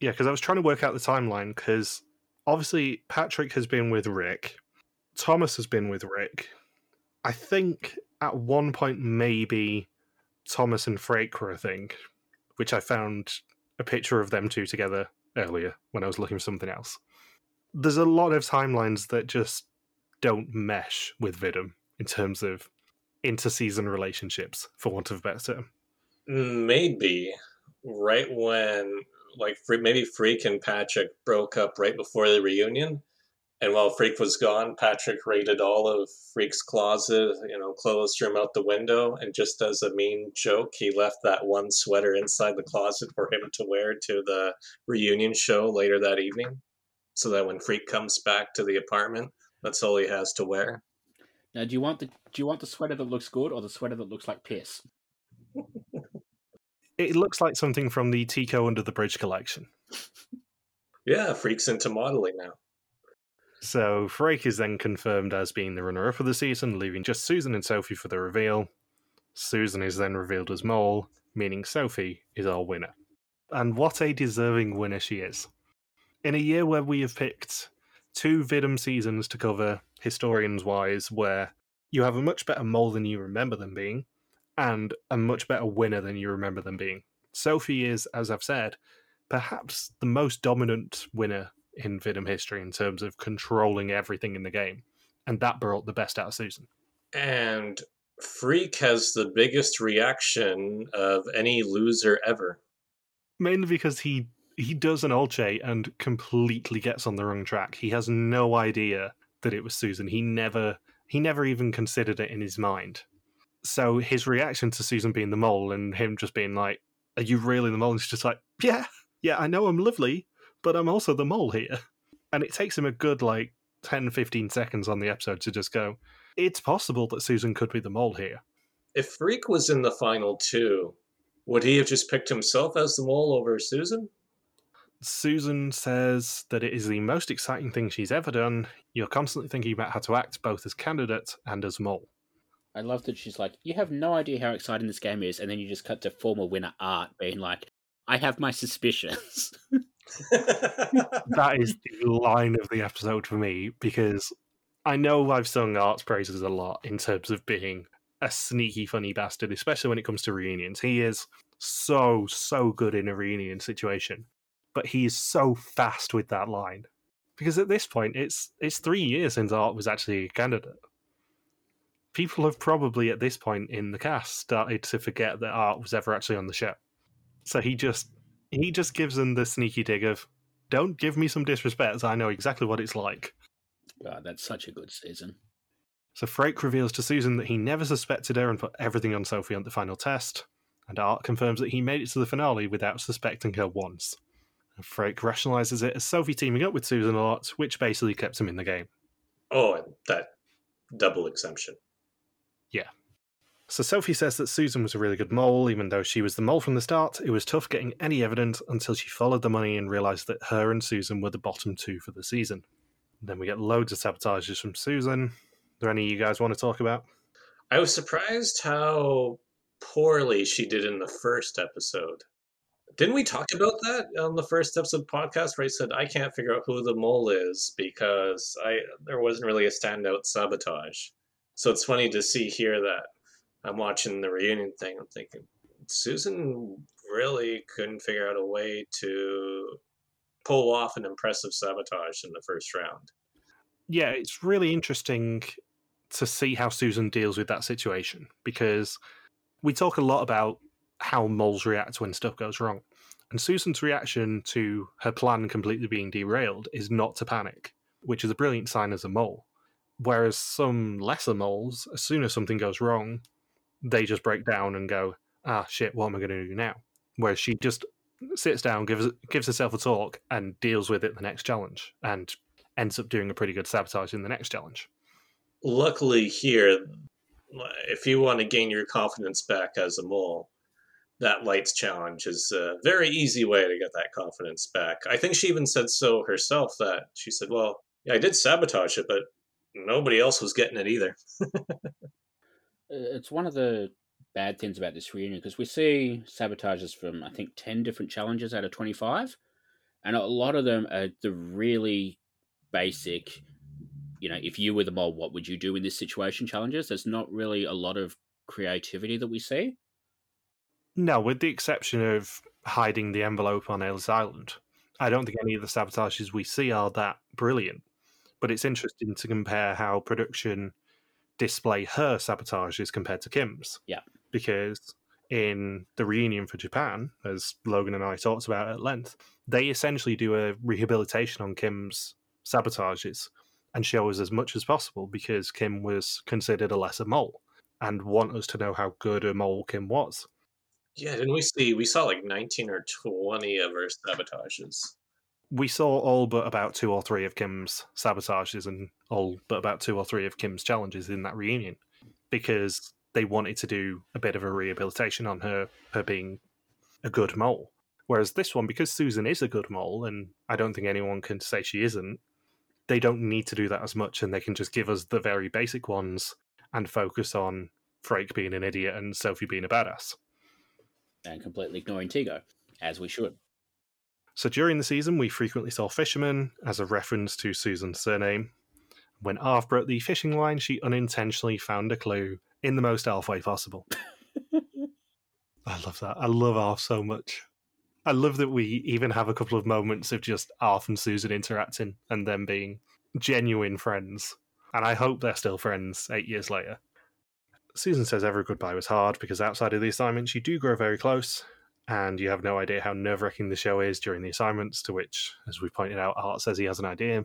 Yeah, because I was trying to work out the timeline because obviously Patrick has been with Rick, Thomas has been with Rick. I think at one point maybe Thomas and Freek were a thing, which I found a picture of them two together earlier when I was looking for something else. There's a lot of timelines that just don't mesh with WIDM in terms of inter-season relationships, for want of a better term. Maybe right when, like, maybe Freek and Patrick broke up right before the reunion. And while Freek was gone, Patrick raided all of Freek's closet, you know, clothes him out the window. And just as a mean joke, he left that one sweater inside the closet for him to wear to the reunion show later that evening. So that when Freek comes back to the apartment, that's all he has to wear. Now, do you want the do you want the sweater that looks good or the sweater that looks like piss? <laughs> it looks like something from the Tico Under the Bridge collection. yeah, Freek's into modeling now. So Freek is then confirmed as being the runner-up of the season, leaving just Susan and Sophie for the reveal. Susan is then revealed as Mole, meaning Sophie is our winner. And what a deserving winner she is. In a year where we have picked two WIDM seasons to cover, historians wise, where you have a much better mole than you remember them being, and a much better winner than you remember them being. Sophie is, as I've said, perhaps the most dominant winner in WIDM history in terms of controlling everything in the game, and that brought the best out of Susan. And Freek has the biggest reaction of any loser ever. Mainly because he he does an Olcay and completely gets on the wrong track. He has no idea that it was Susan. He never he never even considered it in his mind. So his reaction to Susan being the mole and him just being like, Are you really the mole? And he's just like, Yeah, yeah, I know I'm lovely, but I'm also the mole here. And it takes him a good like 10, 15 seconds on the episode to just go, It's possible that Susan could be the mole here. If Freek was in the final two, would he have just picked himself as the mole over Susan? Susan says that it is the most exciting thing she's ever done. You're constantly thinking about how to act both as candidate and as mole. I love that she's like, You have no idea how exciting this game is. And then you just cut to former winner Art being like, I have my suspicions. <laughs> that is the line of the episode for me because I know I've sung Art's praises a lot in terms of being a sneaky, funny bastard, especially when it comes to reunions. He is so, so good in a reunion situation but he is so fast with that line because at this point it's it's three years since Art was actually a candidate. People have probably at this point in the cast started to forget that Art was ever actually on the show. So he just he just gives them the sneaky dig of don't give me some disrespect. I know exactly what it's like. God, that's such a good season. So Freek reveals to Susan that he never suspected her and put everything on Sophie on the final test, and Art confirms that he made it to the finale without suspecting her once And Freek rationalizes it as Sophie teaming up with Susan a lot, which basically kept him in the game. Oh, and that double exemption. So Sophie says that Susan was a really good mole, even though she was the mole from the start. It was tough getting any evidence until she followed the money and realized that her and Susan were the bottom two for the season. Then we get loads of sabotages from Susan. Are there any you guys want to talk about? I was surprised how poorly she did in the first episode. Didn't we talk about that on the first episode podcast where I said I can't figure out who the mole is because I there wasn't really a standout sabotage. So it's funny to see here that I'm watching the reunion thing. I'm thinking Susan really couldn't figure out a way to pull off an impressive sabotage in the first round. Yeah, it's really interesting to see how Susan deals with that situation because we talk a lot about how moles react when stuff goes wrong. And Susan's reaction to her plan completely being derailed is not to panic, which is a brilliant sign as a mole. Whereas some lesser moles, as soon as something goes wrong, they just break down and go, ah, shit, what am I going to do now? Whereas she just sits down, gives gives herself a talk, and deals with it the next challenge, and ends up doing a pretty good sabotage in the next challenge. Luckily, here, if you want to gain your confidence back as a mole, that lights challenge is a very easy way to get that confidence back. I think she even said so herself that she said, Well, I did sabotage it, but nobody else was getting it either. <laughs> it's one of the bad things about this reunion because we see sabotages from I think ten different challenges out of twenty five, and a lot of them are the really basic. You know, if you were the mole, what would you do in this situation? Challenges. There's not really a lot of creativity that we see. No, with the exception of hiding the envelope on Ellis Island, I don't think any of the sabotages we see are that brilliant. But it's interesting to compare how production display her sabotages compared to Kim's. Yeah. Because in the reunion for Japan, as Logan and I talked about at length, they essentially do a rehabilitation on Kim's sabotages and show us as much as possible because Kim was considered a lesser mole and want us to know how good a mole Kim was. Yeah, didn't we see? We saw like 19 or 20 of her sabotages we saw all but about two or three of Kim's sabotages and all but about two or three of Kim's challenges in that reunion because they wanted to do a bit of a rehabilitation on her her being a good mole. Whereas this one, because Susan is a good mole, and I don't think anyone can say she isn't, they don't need to do that as much, and they can just give us the very basic ones and focus on Freek being an idiot and Sophie being a badass. And completely ignoring Tico, as we should. So during the season, we frequently saw fishermen as a reference to Susan's surname. When Arf broke the fishing line, she unintentionally found a clue in the most Arf way possible. <laughs> I love that. I love Arf so much. I love that we even have a couple of moments of just Arf and Susan interacting and them being genuine friends. And I hope they're still friends eight years later. Susan says every goodbye was hard because outside of the assignments, you do grow very close and you have no idea how nerve wracking the show is during the assignments, to which, as we pointed out, Art says he has an idea.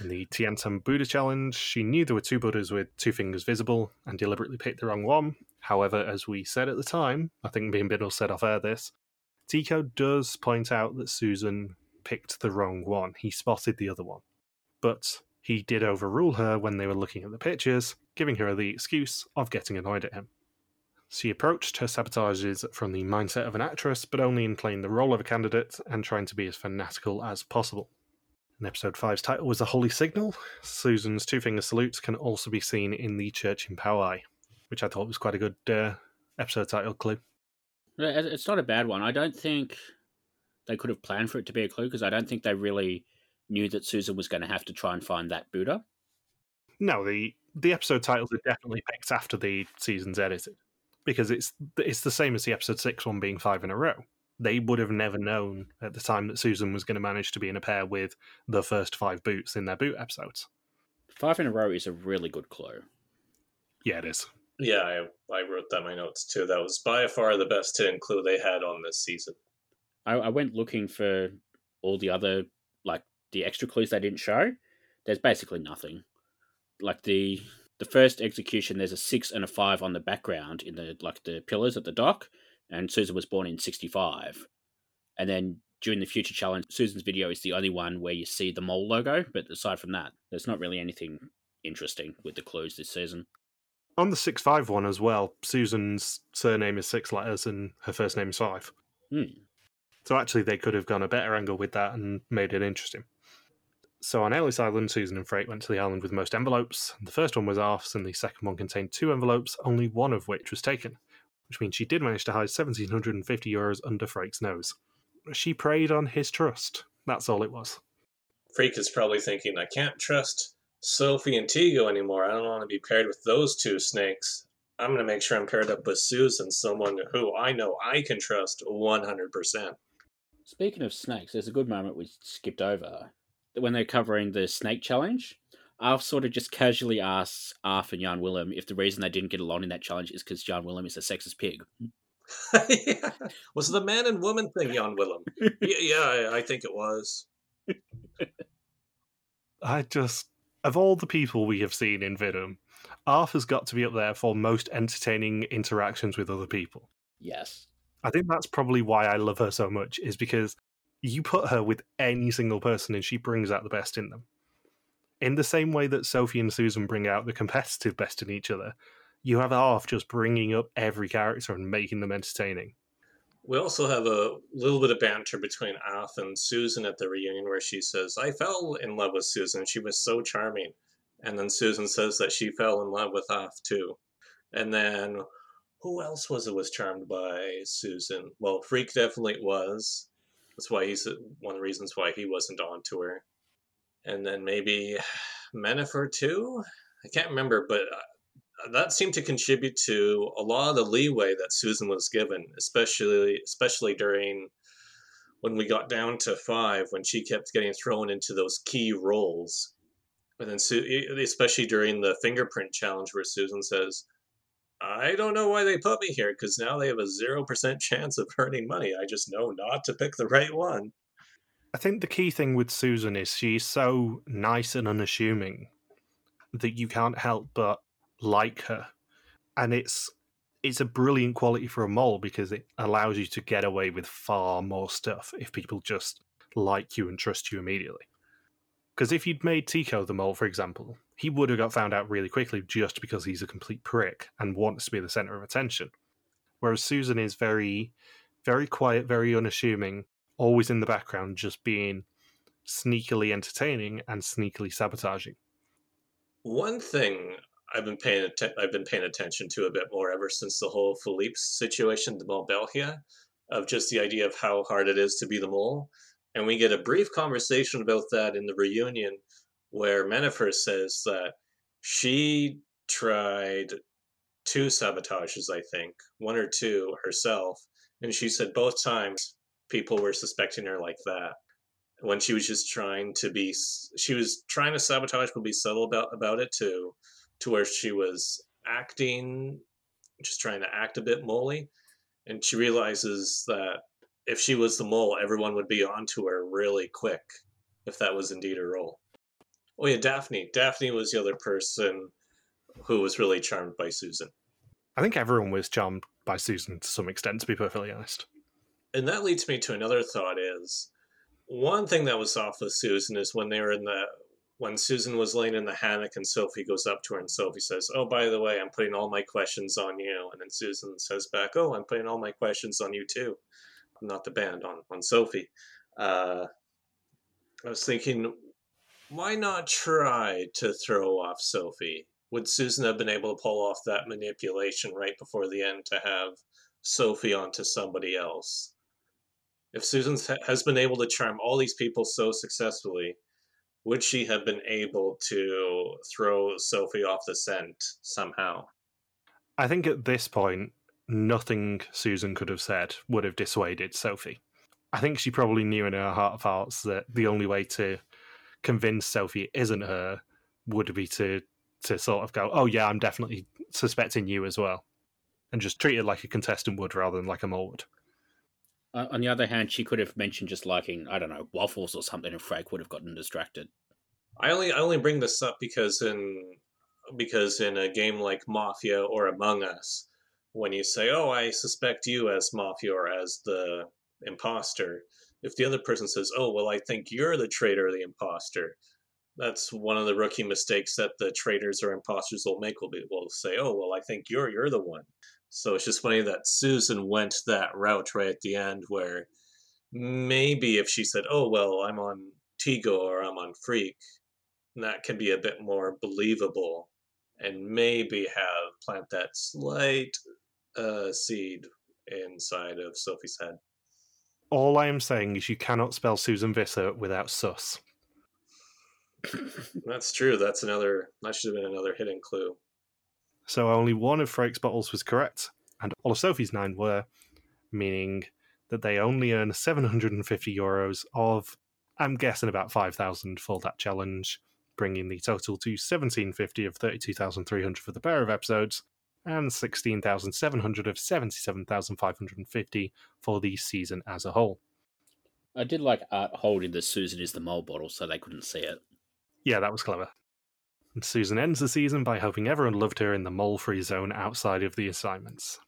In the Tiantan Buddha challenge, she knew there were two Buddhas with two fingers visible and deliberately picked the wrong one. However, as we said at the time, I think me and Biddle said off air this, Tico does point out that Susan picked the wrong one. He spotted the other one. But he did overrule her when they were looking at the pictures, giving her the excuse of getting annoyed at him. She approached her sabotages from the mindset of an actress, but only in playing the role of a candidate and trying to be as fanatical as possible. And episode 5's title was A Holy Signal. Susan's two finger salute can also be seen in the church in Paoay, which I thought was quite a good uh, episode title clue. It's not a bad one. I don't think they could have planned for it to be a clue because I don't think they really knew that Susan was going to have to try and find that Buddha. No, the the episode titles are definitely picked after the season's edited because it's it's the same as the episode six one being five in a row. They would have never known at the time that Susan was going to manage to be in a pair with the first five boots in their boot episodes. Five in a row is a really good clue. Yeah, it is. Yeah, I, I wrote that in my notes too. That was by far the best hidden clue they had on this season. I, I went looking for all the other like the extra clues they didn't show. There's basically nothing. Like the the first execution, there's a six and a five on the background in the like the pillars at the dock, and Susan was born in '65. And then during the future challenge, Susan's video is the only one where you see the mole logo. But aside from that, there's not really anything interesting with the clues this season. On the six five one as well, Susan's surname is six letters and her first name is five. Hmm. So actually, they could have gone a better angle with that and made it interesting. So on Ellis Island, Susan and Freek went to the island with most envelopes. The first one was Arf's, and the second one contained two envelopes, only one of which was taken, which means she did manage to hide 1,750 euros under Freek's nose. She preyed on his trust. That's all it was. Freek is probably thinking, I can't trust Sophie and Tico anymore. I don't want to be paired with those two snakes. I'm going to make sure I'm paired up with Susan, someone who I know I can trust 100%. Speaking of snakes, there's a good moment we skipped over when they're covering the snake challenge. Art sort of just casually asks Arf and Jan Willem if the reason they didn't get along in that challenge is because Jan Willem is a sexist pig. yeah. <laughs> Was the man and woman thing, Jan Willem? <laughs> yeah, yeah, I think it was. I just, of all the people we have seen in WIDM, Arf has got to be up there for most entertaining interactions with other people. Yes. I think that's probably why I love her so much, is because you put her with any single person and she brings out the best in them. In the same way that Sophie and Susan bring out the competitive best in each other, you have Arf just bringing up every character and making them entertaining. We also have a little bit of banter between Arf and Susan at the reunion where she says, I fell in love with Susan. She was so charming. And then Susan says that she fell in love with Arf too. And then who else was it was charmed by Susan? Well, Freek definitely was. That's why he's one of the reasons why he wasn't on to her. And then maybe <sighs> Menifer too. I can't remember, but uh, that seemed to contribute to a lot of the leeway that Susan was given, especially especially during when we got down to five, when she kept getting thrown into those key roles. And then, especially during the fingerprint challenge, where Susan says, I don't know why they put me here because now they have a 0% <laughs> chance of earning money. I just know not to pick the right one. I think the key thing with Susan is she's so nice and unassuming that you can't help but like her. And it's it's a brilliant quality for a mole because it allows you to get away with far more stuff if people just like you and trust you immediately. Because if you'd made Tico the mole, for example, he would have got found out really quickly just because he's a complete prick and wants to be the center of attention. Whereas Susan is very, very quiet, very unassuming, always in the background, just being sneakily entertaining and sneakily sabotaging. One thing I've been paying I've been paying attention to a bit more ever since the whole Philippe situation, the Mole Belgium, of just the idea of how hard it is to be the mole. And we get a brief conversation about that in the reunion where Menifer says that she tried two sabotages, I think, one or two herself, and she said both times people were suspecting her like that. When she was just trying to be, she was trying to sabotage, but be subtle about about it too, to where she was acting, just trying to act a bit moley, and she realizes that if she was the mole, everyone would be onto her really quick if that was indeed her role. Oh yeah, Daphne. Daphne was the other person who was really charmed by Susan. I think everyone was charmed by Susan to some extent, to be perfectly honest. And that leads me to another thought: is one thing that was off with Susan is when they were in the when Susan was laying in the hammock and Sophie goes up to her and Sophie says, "Oh, by the way, I'm putting all my questions on you," and then Susan says back, "Oh, I'm putting all my questions on you too." Not the band on on Sophie. Uh, I was thinking, why not try to throw off Sophie? Would Susan have been able to pull off that manipulation right before the end to have Sophie onto somebody else? If Susan has been able to charm all these people so successfully, would she have been able to throw Sophie off the scent somehow? I think at this point, nothing Susan could have said would have dissuaded Sophie. I think she probably knew in her heart of hearts that the only way to convince Sophie it isn't her would be to to sort of go, oh yeah, I'm definitely suspecting you as well, and just treat it like a contestant would rather than like a mole would. Uh, on the other hand, she could have mentioned just liking I don't know waffles or something, and Frank would have gotten distracted. I only I only bring this up because in because in a game like Mafia or Among Us, when you say, "Oh, I suspect you as Mafia or as the imposter. If the other person says, "Oh, well, I think you're the traitor or the imposter," that's one of the rookie mistakes that the traitors or imposters will make. Will be will say, "Oh, well, I think you're you're the one." So it's just funny that Susan went that route right at the end, where maybe if she said, "Oh, well, I'm on Tigo or I'm on Freek," that can be a bit more believable, and maybe have plant that slight uh, seed inside of Sophie's head. All I am saying is you cannot spell Susan Visser without sus. <laughs> That's true. That's another. That should have been another hidden clue. So only one of Freek's bottles was correct, and all of Sophie's nine were, meaning that they only earn 750 euros of, I'm guessing, about 5,000 for that challenge, bringing the total to 1750 of 32,300 for the pair of episodes, and 16,700 of 77,550 for the season as a whole. I did like Art holding the Susan is the mole bottle so they couldn't see it. Yeah, that was clever. And Susan ends the season by hoping everyone loved her in the mole free zone outside of the assignments.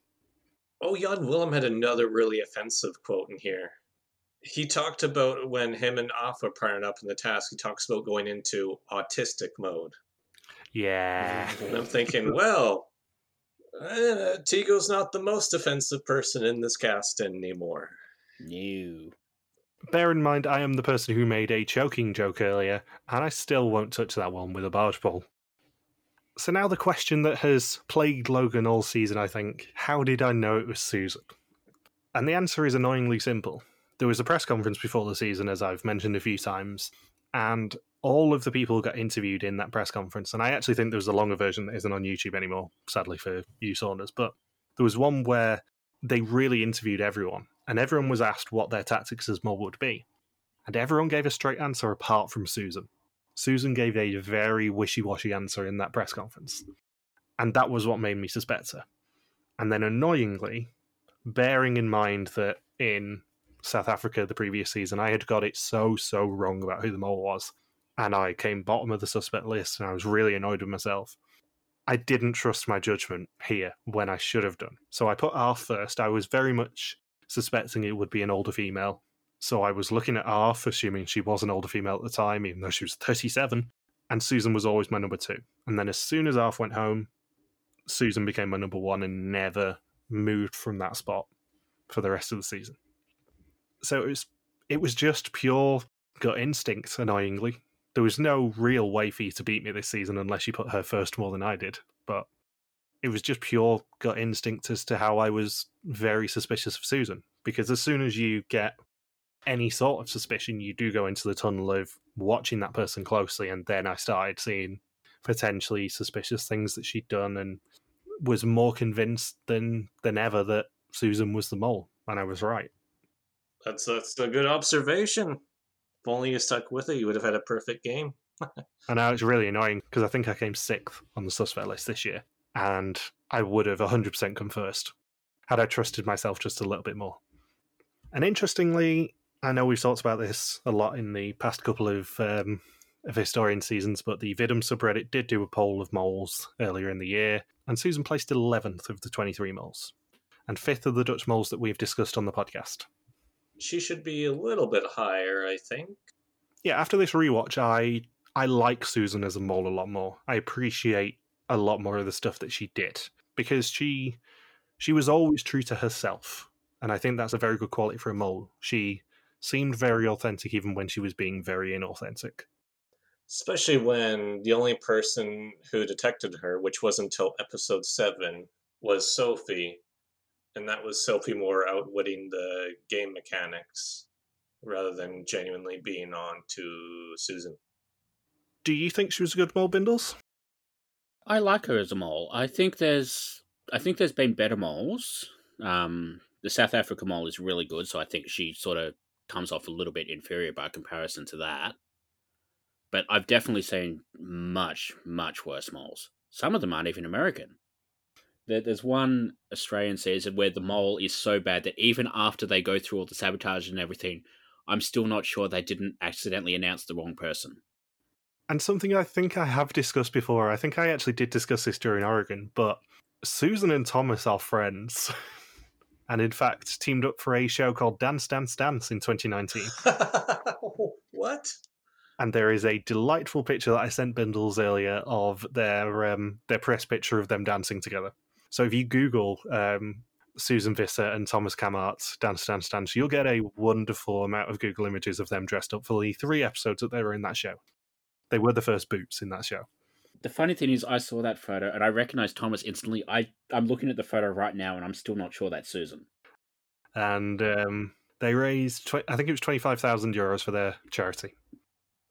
Oh, Jan Willem had another really offensive quote in here. He talked about when him and Aaf were partnered up in the task, he talks about going into autistic mode. Yeah. And I'm thinking, well, uh, Tigo's not the most offensive person in this cast anymore. No. Bear in mind, I am the person who made a choking joke earlier, and I still won't touch that one with a barge pole. So now the question that has plagued Logan all season, I think, how did I know it was Susan? And the answer is annoyingly simple. There was a press conference before the season, as I've mentioned a few times, and all of the people got interviewed in that press conference. And I actually think there was a longer version that isn't on YouTube anymore, sadly for you Saunders. But there was one where they really interviewed everyone, and everyone was asked what their tactics as mob would be. And everyone gave a straight answer apart from Susan. Susan gave a very wishy washy answer in that press conference. And that was what made me suspect her. And then annoyingly, bearing in mind that in South Africa the previous season, I had got it so, so wrong about who the mole was. And I came bottom of the suspect list and I was really annoyed with myself. I didn't trust my judgment here when I should have done. So I put Aaf first. I was very much suspecting it would be an older female. So I was looking at Aaf, assuming she was an older female at the time, even though she was 37. And Susan was always my number two. And then as soon as Aaf went home, Susan became my number one and never moved from that spot for the rest of the season. So it was it was just pure gut instinct, annoyingly. There was no real way for you to beat me this season unless you put her first more than I did. But it was just pure gut instinct as to how I was very suspicious of Susan. Because as soon as you get any sort of suspicion, you do go into the tunnel of watching that person closely. And then I started seeing potentially suspicious things that she'd done and was more convinced than than ever that Susan was the mole. And I was right. That's that's a good observation. If only you stuck with it, you would have had a perfect game. I know it's really annoying because I think I came sixth on the suspect list this year, and I would have 100% come first had I trusted myself just a little bit more. And interestingly, I know we've talked about this a lot in the past couple of um, of historian seasons, but the WIDM subreddit did do a poll of moles earlier in the year, and Susan placed 11th of the 23 moles, and fifth of the Dutch moles that we've discussed on the podcast. She should be a little bit higher, I think. Yeah, after this rewatch, I I like Susan as a mole a lot more. I appreciate a lot more of the stuff that she did because she she was always true to herself, and I think that's a very good quality for a mole. She seemed very authentic even when she was being very inauthentic. Especially when the only person who detected her, which was until episode seven, was Sophie. And that was Sophie Moore outwitting the game mechanics rather than genuinely being on to Susan. Do you think she was a good mole, Bindles? I like her as a mole. I think there's I think there's been better moles. Um, the South Africa mole is really good, so I think she sort of comes off a little bit inferior by comparison to that. But I've definitely seen much, much worse moles. Some of them aren't even American. There, there's one Australian season where the mole is so bad that even after they go through all the sabotage and everything, I'm still not sure they didn't accidentally announce the wrong person. And something I think I have discussed before, I think I actually did discuss this during Oregon, but Susan and Thomas are friends. <laughs> and in fact teamed up for a show called Dance Dance Dance in 2019. <laughs> what? and there is a delightful picture that I sent Bindles earlier of their um, their press picture of them dancing together. So if you Google um, Susan Visser and Thomas Cammaert dance dance dance, you'll get a wonderful amount of Google images of them dressed up for the three episodes that they were in that show. They were the first boots in that show. The funny thing is, I saw that photo and I recognized Thomas instantly. I I'm looking at the photo right now and I'm still not sure that's Susan. And um, they raised, tw- I think it was twenty five thousand euros for their charity.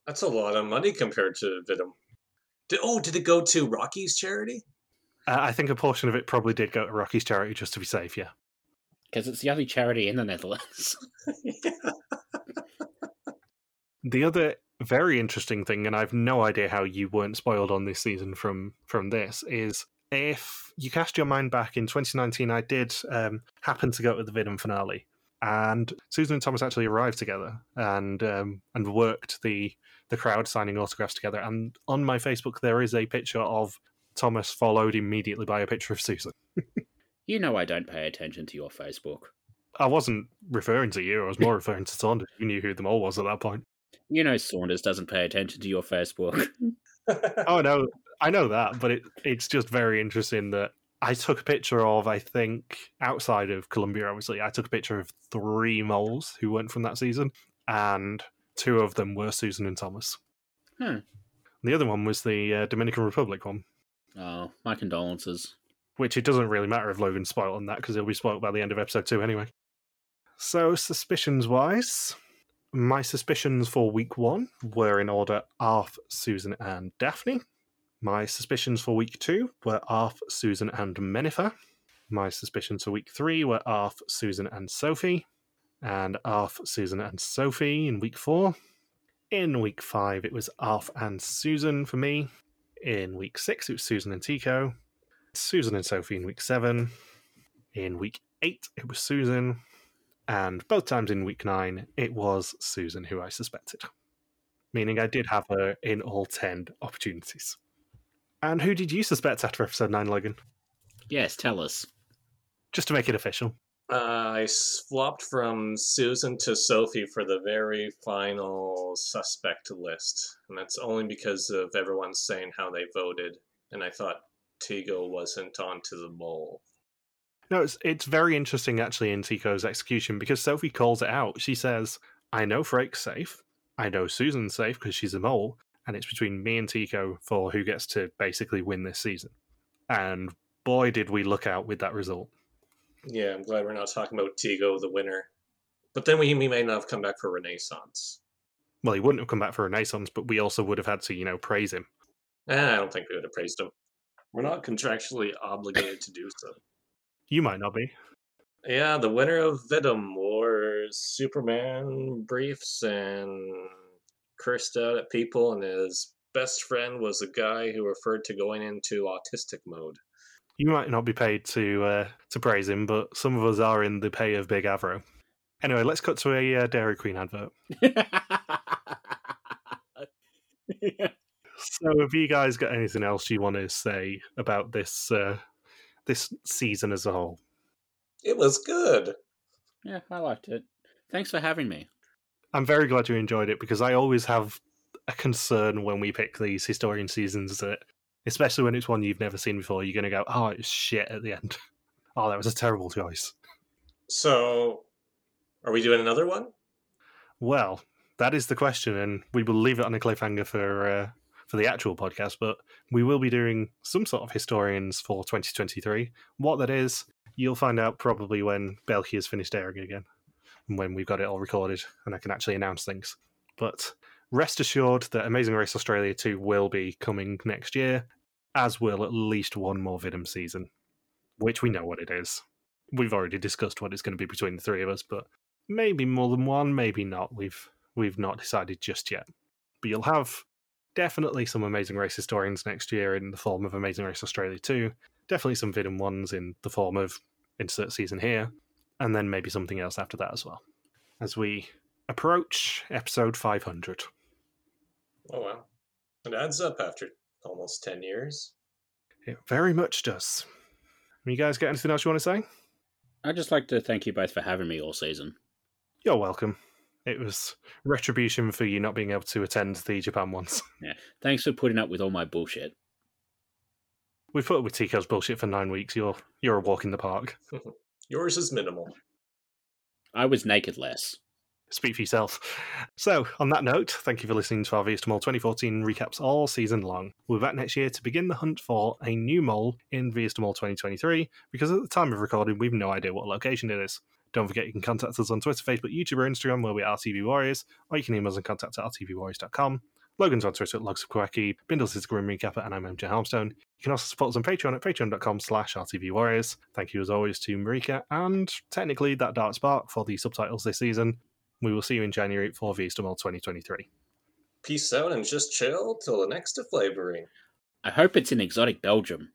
That's a lot of money compared to WIDM. Did, oh, did it go to Rocky's charity? Uh, I think a portion of it probably did go to Rocky's charity just to be safe. Yeah. Because it's the only charity in the Netherlands. <laughs> The other very interesting thing, and I've no idea how you weren't spoiled on this season from from this, is if you cast your mind back in 2019, I did um, happen to go to the WIDM finale, and Susan and Thomas actually arrived together and um, and worked the the crowd signing autographs together. And on my Facebook, there is a picture of Thomas followed immediately by a picture of Susan. <laughs> you know I don't pay attention to your Facebook. I wasn't referring to you; I was more referring to Saunders. You knew who the mole was at that point. You know Saunders doesn't pay attention to your Facebook. <laughs> oh no, I know that, but it, it's just very interesting that I took a picture of, I think, outside of Colombia, obviously, I took a picture of three moles who went from that season, and two of them were Susan and Thomas. Hmm. The other one was the uh, Dominican Republic one, oh, my condolences. which it doesn't really matter if Logan's spoiled on that because he'll be spoiled by the end of episode two anyway. So, suspicions wise, my suspicions for week one were in order Aaf, Susan, and Daphne. My suspicions for week two were Aaf, Susan, and Menifer. My suspicions for week three were Aaf, Susan, and Sophie. And Aaf, Susan, and Sophie in week four. In week five, it was Aaf and Susan for me. In week six, it was Susan and Tico. Susan and Sophie in week seven. In week eight, it was Susan. And both times in week nine, it was Susan who I suspected. Meaning I did have her in all 10 opportunities. And who did you suspect after episode 9, Logan? Yes, tell us. Just to make it official. Uh, I swapped from Susan to Sophie for the very final suspect list. And that's only because of everyone saying how they voted. And I thought Tigo wasn't onto the mole. No, it's, it's very interesting actually in Tico's execution because Sophie calls it out. She says, I know Freek's safe. I know Susan's safe because she's a mole. And it's between me and Tico for who gets to basically win this season. And boy, did we look out with that result. Yeah, I'm glad we're not talking about Tigo, the winner. But then we, we may not have come back for Renaissance. Well, he wouldn't have come back for Renaissance, but we also would have had to, you know, praise him. Eh, I don't think we would have praised him. We're not contractually obligated to do so. You might not be. Yeah, the winner of WIDM wore Superman briefs and cursed out at people, and his best friend was a guy who referred to going into autistic mode. You might not be paid to uh, to praise him, but some of us are in the pay of Big Avro. Anyway, let's cut to a uh, Dairy Queen advert. <laughs> So, have you guys got anything else you want to say about this uh, this season as a whole? It was good. yeah, I liked it. Thanks for having me. I'm very glad you enjoyed it because I always have a concern when we pick these historian seasons that, especially when it's one you've never seen before, you're going to go, "Oh, it's shit" at the end. <laughs> Oh, that was a terrible choice. So, are we doing another one? Well, that is the question, and we will leave it on a cliffhanger for uh, for the actual podcast. But we will be doing some sort of historians for 2023. What that is, you'll find out probably when Belky has finished airing again, and when we've got it all recorded, and I can actually announce things. But rest assured that Amazing Race Australia 2 will be coming next year, as will at least one more WIDM season, which we know what it is. We've already discussed what it's going to be between the three of us, but maybe more than one, maybe not. We've we've not decided just yet. But you'll have definitely some Amazing Race historians next year in the form of Amazing Race Australia 2. Definitely some WIDM ones in the form of insert season here, and then maybe something else after that as well. As we approach episode 500. Oh, wow. It adds up after almost 10 years. It very much does. You guys got anything else you want to say? I'd just like to thank you both for having me all season. You're welcome. It was retribution for you not being able to attend the Japan ones. <laughs> Yeah. Thanks for putting up with all my bullshit. We've put up with Tico's bullshit for nine weeks. You're you're a walk in the park. <laughs> Yours is minimal. I was naked less. Speak for yourself. So, on that note, thank you for listening to our Wie is de Mol 2014 recaps all season long. We'll be back next year to begin the hunt for a new mole in Wie is de Mol 2023, because at the time of recording, we've no idea what location it is. Don't forget you can contact us on Twitter, Facebook, YouTube, or Instagram, where we are TV Warriors, or you can email us and contact at rtvwarriors.com. Logan's on Twitter at Logs of Kwaki, Bindles is Grim Recapper, and I'm MJ Harmstone. You can also support us on Patreon at patreon.com slash rtvwarriors. Thank you as always to Marika and technically that Dark Spark for the subtitles this season. We will see you in January for Wie is de Mol 2023. Peace out and just chill till the next flavoring. I hope it's in exotic Belgium.